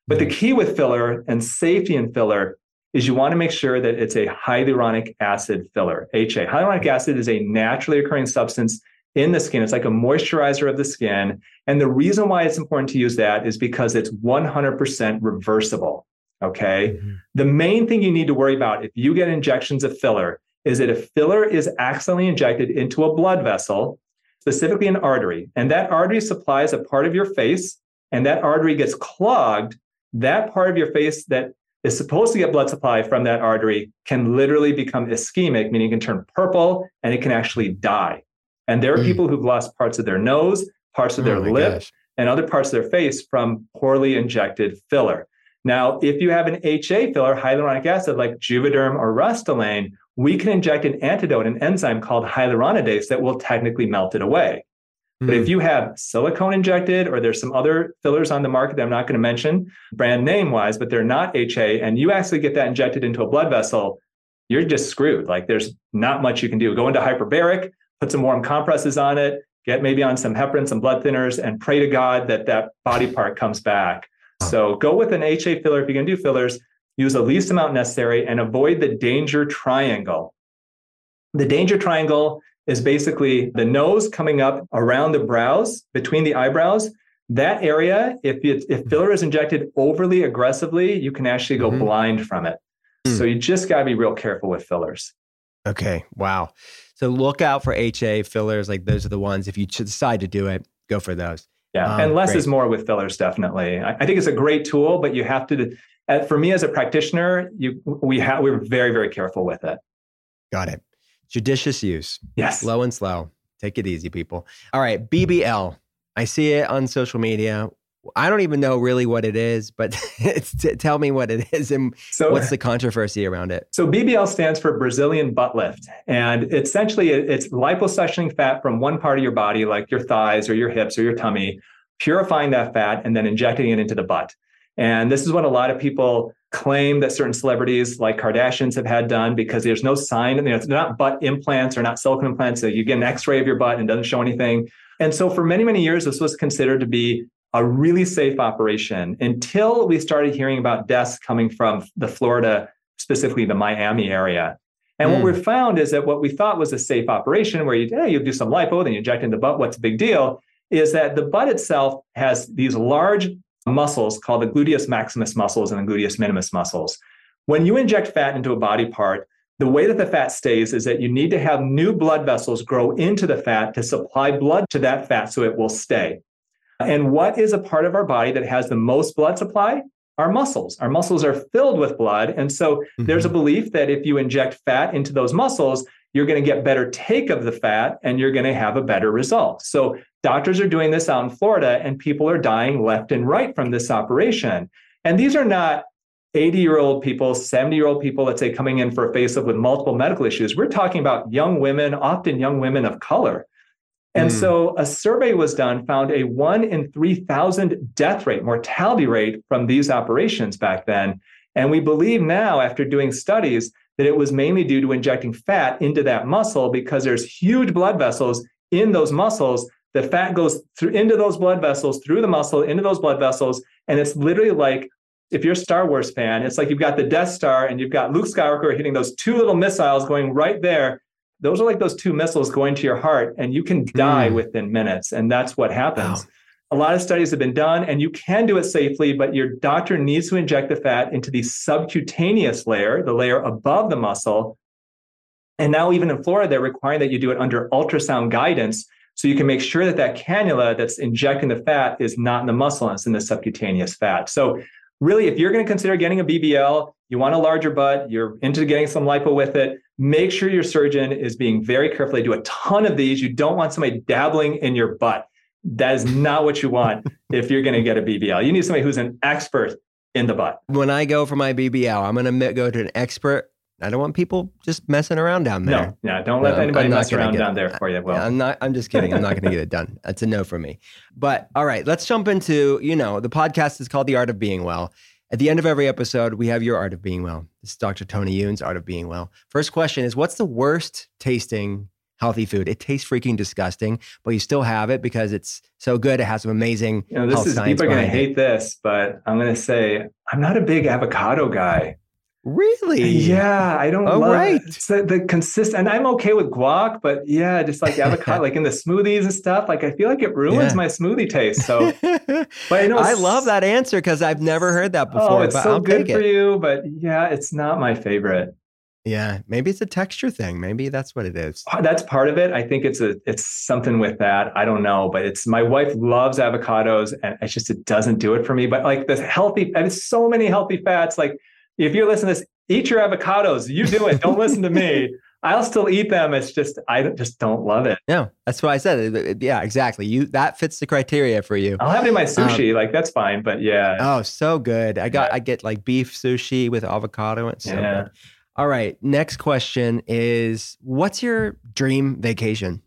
But the mm. key with filler and safety in filler is you want to make sure that it's a hyaluronic acid filler, HA. Hyaluronic acid is a naturally occurring substance in the skin. It's like a moisturizer of the skin. And the reason why it's important to use that is because it's 100% reversible. Okay. Mm-hmm. The main thing you need to worry about if you get injections of filler is that if filler is accidentally injected into a blood vessel, specifically an artery, and that artery supplies a part of your face, and that artery gets clogged, that part of your face that is supposed to get blood supply from that artery can literally become ischemic, meaning it can turn purple and it can actually die. And there are mm. people who've lost parts of their nose, parts of their oh lip, gosh. and other parts of their face from poorly injected filler. Now, if you have an HA filler, hyaluronic acid like Juvederm or Restylane, we can inject an antidote, an enzyme called hyaluronidase that will technically melt it away. Mm. But if hmm. you have silicone injected, or there's some other fillers on the market that I'm not going to mention brand name wise, but they're not HA, and you actually get that injected into a blood vessel, you're just screwed. Like there's not much you can do. Go into hyperbaric, put some warm compresses on it, get maybe on some heparin, some blood thinners, and pray to God that that body part comes back. So go with an HA filler if you can do fillers use the least amount necessary, and avoid the danger triangle. The danger triangle is basically the nose coming up around the brows, between the eyebrows. That area, if it, if filler is injected overly aggressively, you can actually go mm-hmm. blind from it. Mm. So you just got to be real careful with fillers. Okay. Wow. So look out for HA fillers. Like those are the ones. If you decide to do it, go for those. Yeah, um, and less great. is more with fillers, definitely. I, I, think it's a great tool, but you have to for me as a practitioner, you we have we're very very careful with it. Got it. Judicious use. Yes. Low and slow. Take it easy, people. All right, BBL. I see it on social media. I don't even know really what it is, but [LAUGHS] t- tell me what it is and so, what's the controversy around it. So BBL stands for Brazilian butt lift, and essentially it's liposuctioning fat from one part of your body, like your thighs or your hips or your tummy, purifying that fat and then injecting it into the butt. And this is what a lot of people claim that certain celebrities like Kardashians have had done because there's no sign, you know, they're not butt implants or not silicone implants. So you get an x-ray of your butt and it doesn't show anything. And so for many, many years, this was considered to be a really safe operation until we started hearing about deaths coming from the Florida, specifically the Miami area. And mm. what we found is that what we thought was a safe operation where you, hey, you do some lipo, then you inject in the butt, what's the big deal? Is that the butt itself has these large muscles called the gluteus maximus muscles and the gluteus minimus muscles. When you inject fat into a body part, the way that the fat stays is that you need to have new blood vessels grow into the fat to supply blood to that fat so it will stay. And what is a part of our body that has the most blood supply? Our muscles. Our muscles are filled with blood. And so mm-hmm. there's a belief that if you inject fat into those muscles, you're going to get better take of the fat and you're going to have a better result. So doctors are doing this out in Florida and people are dying left and right from this operation. And these are not 80 year old people, 70 year old people, let's say, coming in for a facelift with multiple medical issues. We're talking about young women, often young women of color. And mm. so a survey was done, found a one in 3,000 death rate, mortality rate from these operations back then. And we believe now, after doing studies, that it was mainly due to injecting fat into that muscle because there's huge blood vessels in those muscles. The fat goes through into those blood vessels, through the muscle, into those blood vessels. And it's literally like if you're a Star Wars fan, it's like you've got the Death Star and you've got Luke Skywalker hitting those two little missiles going right there. Those are like those two missiles going to your heart, and you can die mm. within minutes. And that's what happens. Wow. A lot of studies have been done, and you can do it safely, but your doctor needs to inject the fat into the subcutaneous layer, the layer above the muscle. And now, even in Florida, they're requiring that you do it under ultrasound guidance so you can make sure that that cannula that's injecting the fat is not in the muscle and it's in the subcutaneous fat. So, really, if you're going to consider getting a BBL, you want a larger butt, you're into getting some lipo with it, make sure your surgeon is being very careful. They do a ton of these. You don't want somebody dabbling in your butt. That is not what you want [LAUGHS] if you're going to get a BBL. You need somebody who's an expert in the butt. When I go for my BBL, I'm going to go to an expert. I don't want people just messing around down there. No, yeah, don't let no, anybody mess around down there for you. Well, I'm not. I'm just kidding. I'm not going to get it done. That's a no for me. But all right, let's jump into. You know, the podcast is called The Art of Being Well. At the end of every episode, we have your Art of Being Well. This is Dr. Tony Youn's Art of Being Well. First question is, what's the worst tasting healthy food. It tastes freaking disgusting, but you still have it because it's so good. It has some amazing. You know, this is people are going to hate this, but I'm going to say I'm not a big avocado guy. Really? Yeah, I don't Oh, love right. it. It's the, consist and I'm okay with guac, but yeah, just like [LAUGHS] avocado, like in the smoothies and stuff, like I feel like it ruins Yeah. my smoothie taste. So [LAUGHS] but I know I love that answer because I've never heard that oh, before. Oh, it's but so I'll good for it. you, but yeah, it's not my favorite. Yeah, maybe it's a texture thing. Maybe that's what it is. Uh, that's part of it. I think it's a it's something with that. I don't know, but it's my wife loves avocados, and it's just it doesn't do it for me. But like the healthy, and so many healthy fats. Like if you're listening to this, eat your avocados. You do it. Don't listen to me. [LAUGHS] I'll still eat them. It's just I just don't love it. No, that's what I said. Yeah, exactly. You that fits the criteria for you. I'll have it in my um, sushi. like that's fine. But yeah, Oh, so good. I got Yeah. I get like beef sushi with avocado. It's so Yeah. good. All right. Next question is what's your dream vacation?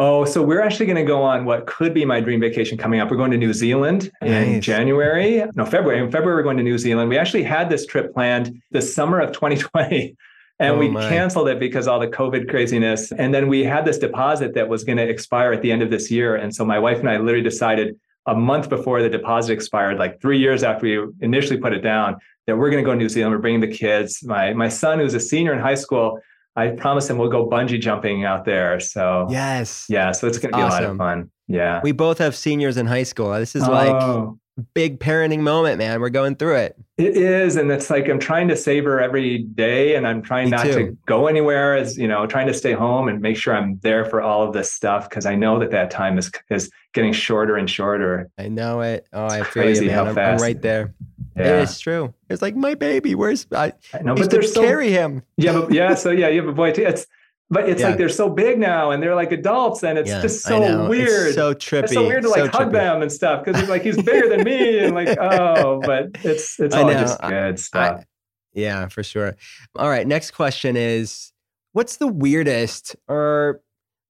Oh, so we're actually going to go on what could be my dream vacation coming up. We're going to New Zealand in Nice. January. No, February. In February, we're going to New Zealand. We actually had this trip planned the summer of [LAUGHS] 2020. And Oh, we my. canceled it because all the COVID craziness. And then we had this deposit that was going to expire at the end of this year. And so my wife and I literally decided a month before the deposit expired, like three years after we initially put it down, that we're going to go to New Zealand. We're bringing the kids. My my son, who's a senior in high school, I promise him we'll go bungee jumping out there. So Yes. yeah, so it's going to be a lot of Awesome. fun. Yeah. We both have seniors in high school. This is like Oh, big parenting moment, man. We're going through it. it is, and it's like I'm trying to savor every day, and I'm trying Me not too. to go anywhere. As you know, trying to stay home and make sure I'm there for all of this stuff because I know that that time is is getting shorter and shorter. I know it. Oh, I feel you, man. I'm, I'm right there. Yeah, It's true. It's like my baby. Where's I I know, but they're so carry him? yeah, but, yeah. So yeah, you have a boy too. It's but it's Yeah. like they're so big now, and they're like adults, and it's Yeah, just I so It's weird. so trippy. It's so weird to like hug trippy. them and stuff because he's like he's bigger than me, and like [LAUGHS] oh, but it's it's all just I- good stuff. Yeah, for sure. All right. Next question is what's the weirdest or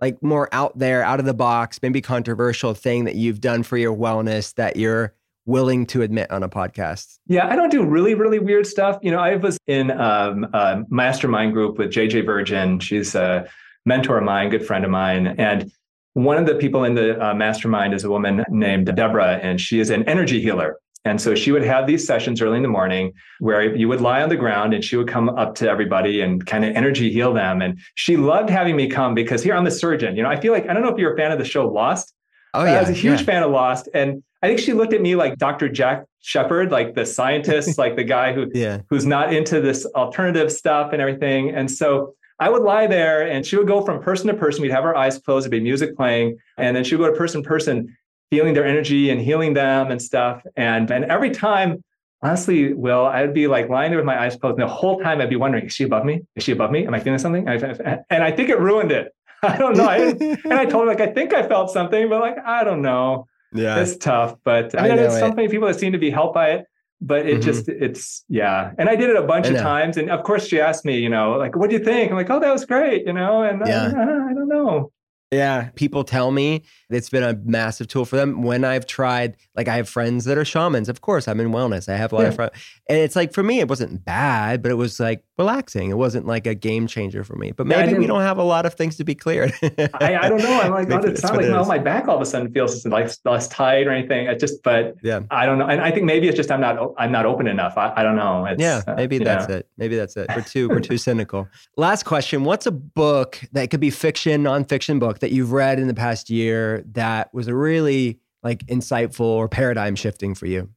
like more out there, out of the box, maybe controversial thing that you've done for your wellness that you're willing to admit on a podcast? Yeah, I don't do really, really weird stuff. You know, I was in um, a mastermind group with JJ Virgin. She's a mentor of mine, good friend of mine. And one of the people in the uh, mastermind is a woman named Deborah, and she is an energy healer. And so she would have these sessions early in the morning where you would lie on the ground and she would come up to everybody and kind of energy heal them. And she loved having me come because here I'm a surgeon. You know, I feel like, I don't know if you're a fan of the show Lost, Oh, yeah, I was a huge yeah. fan of Lost, and I think she looked at me like Dr. Jack Shepard, like the scientist, [LAUGHS] like the guy who Yeah. who's not into this alternative stuff and everything. And so I would lie there, and she would go from person to person. We'd have our eyes closed, there'd be music playing, and then she would go to person to person, feeling their energy and healing them and stuff. And and every time. Honestly, Will, I'd be like lying there with my eyes closed, and the whole time I'd be wondering, is she above me? Is she above me? Am I feeling something? And I think it ruined it. [LAUGHS] I don't know. I and I told [LAUGHS] her like I think I felt something, but like I don't know. yeah. It's tough, but I I mean, it's so many people that seem to be helped by it. But it Mhm. just, it's yeah. And I did it a bunch of times, and of course, she asked me, you know, like, what do you think? I'm like, oh, that was great, you know. And I- Yeah. I, don't know. Yeah, people tell me it's been a massive tool for them. When I've tried, like I have friends that are shamans. Of course, I'm in wellness. I have a lot of friends, and it's like for me, it wasn't bad, but it was like relaxing. It wasn't like a game changer for me. But Yeah, maybe we don't have a lot of things to be cleared. I, I don't know. I'm like, [LAUGHS] Maybe it's not like it is. my back all of a sudden feels like less tight or anything. It just, but Yeah. I don't know. And I think maybe it's just I'm not I'm not open enough. I, I don't know. It's, Yeah, uh, maybe you that's know. it. Maybe that's it. We're too we're [LAUGHS] too cynical. Last question: What's a book that could be fiction, nonfiction book that you've read in the past year that was a really like insightful or paradigm shifting for you?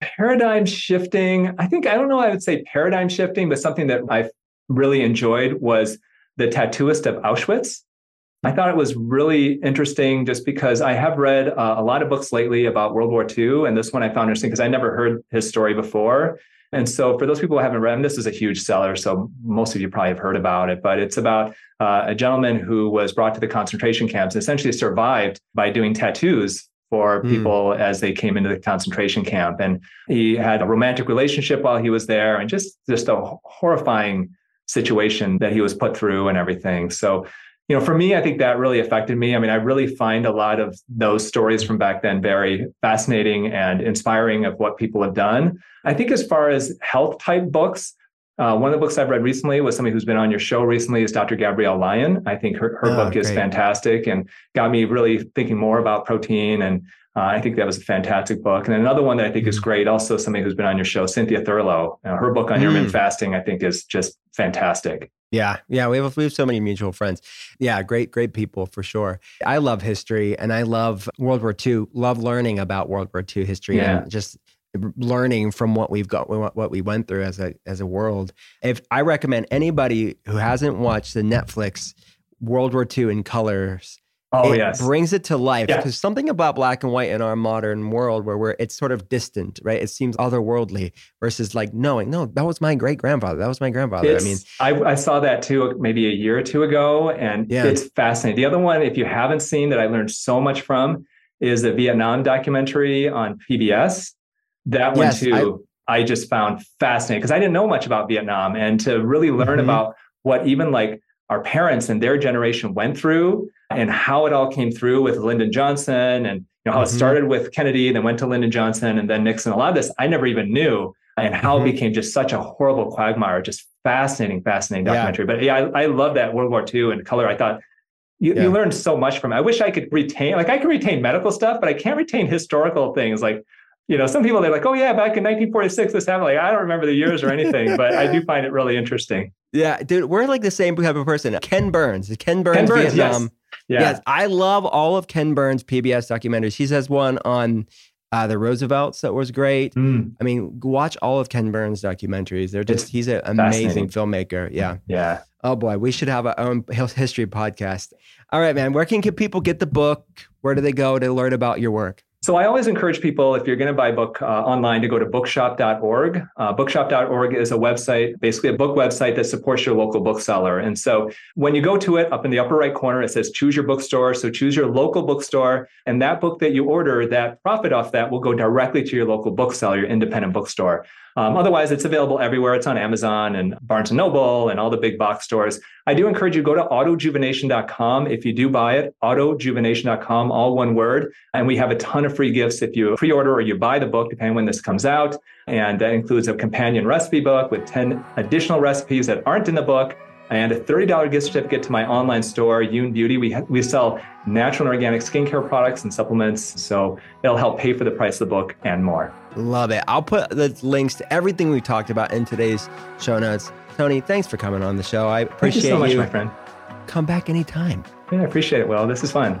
paradigm shifting i think i don't know i would say paradigm shifting but something that i really enjoyed was the tattooist of auschwitz i thought it was really interesting just because i have read uh, a lot of books lately about world war ii and this one i found interesting because i never heard his story before and so for those people who haven't read him this is a huge seller so most of you probably have heard about it but it's about uh, a gentleman who was brought to the concentration camps and essentially survived by doing tattoos for Hmm. people as they came into the concentration camp and he had a romantic relationship while he was there and just just a horrifying situation that he was put through and everything so you know for me i think that really affected me. I mean i really find a lot of those stories from back then very fascinating and inspiring of what people have done. I think as far as health type books Uh, one of the books I've read recently was somebody who's been on your show recently is Dr. Gabrielle Lyon. I think her, her oh, book is fantastic and got me really thinking more about protein. And uh, I think that was a fantastic book. And another one that I think mm. is great, also somebody who's been on your show, Cynthia Thurlow. Know, her book on mm. intermittent fasting, I think, is just fantastic. Yeah, yeah, we have we have so many mutual friends. Yeah, great, great people for sure. I love history and I love World War II. Love learning about World War II history yeah. and just learning from what we've got, what we went through as a as a world. If I recommend anybody who hasn't watched the Netflix World War II in colors Oh it yes, brings it to life because yeah. something about black and white in our modern world where we're it's sort of distant, right? It seems otherworldly versus like knowing, no, that was my great grandfather. That was my grandfather. It's, I mean, I, I, saw that too maybe a year or two ago, and yeah. it's fascinating. The other one, if you haven't seen that, I learned so much from is the Vietnam documentary on PBS. That one yes, too, I, I, just found fascinating because I didn't know much about Vietnam, and to really learn mm-hmm. about what even like our parents and their generation went through and how it all came through with Lyndon Johnson and you know how mm-hmm. it started with Kennedy, then went to Lyndon Johnson and then Nixon. A lot of this I never even knew, and how mm-hmm. it became just such a horrible quagmire. Just fascinating, fascinating documentary. Yeah. But yeah, I, I love that World War II and color. I thought you, yeah. you learned so much from it. I wish I could retain, like I can retain medical stuff, but I can't retain historical things. Like, you know, some people they're like, oh yeah, back in 1946 this happened. Like I don't remember the years or anything, but I do find it really interesting. Yeah, dude, we're like the same type of person. Ken Burns, Ken Burns, Ken Burns Vietnam. Yes. Yeah. Yes, I love all of Ken Burns' PBS documentaries. He has one on uh, the Roosevelts that was great. Mm. I mean, watch all of Ken Burns' documentaries. They're just, it's he's an amazing filmmaker. Yeah. Yeah. Oh boy, we should have our own history podcast. All right, man. Where can people get the book? Where do they go to learn about your work? So I always encourage people, if you're going to buy a book uh, online, to go to bookshop.org. Uh, bookshop.org is a website, basically a book website that supports your local bookseller. And so when you go to it, up in the upper right corner, it says choose your bookstore. So choose your local bookstore, and that book that you order, that profit off that will go directly to your local bookseller, your independent bookstore. Um, otherwise, it's available everywhere. It's on Amazon and Barnes and Noble and all the big box stores. I do encourage you to go to autojuvenation.com if you do buy it, autojuvenation.com, all one word. And we have a ton of free gifts if you pre-order or you buy the book, depending when this comes out. And that includes a companion recipe book with 10 additional recipes that aren't in the book and a $30 gift certificate to my online store, Youn Beauty. We, ha- we sell natural and organic skincare products and supplements. So it'll help pay for the price of the book and more. Love it. I'll put the links to everything we talked about in today's show notes. Tony, thanks for coming on the show. I appreciate Thank you so much, you. my friend. Come back anytime. Yeah, I appreciate it, Will. This is fun.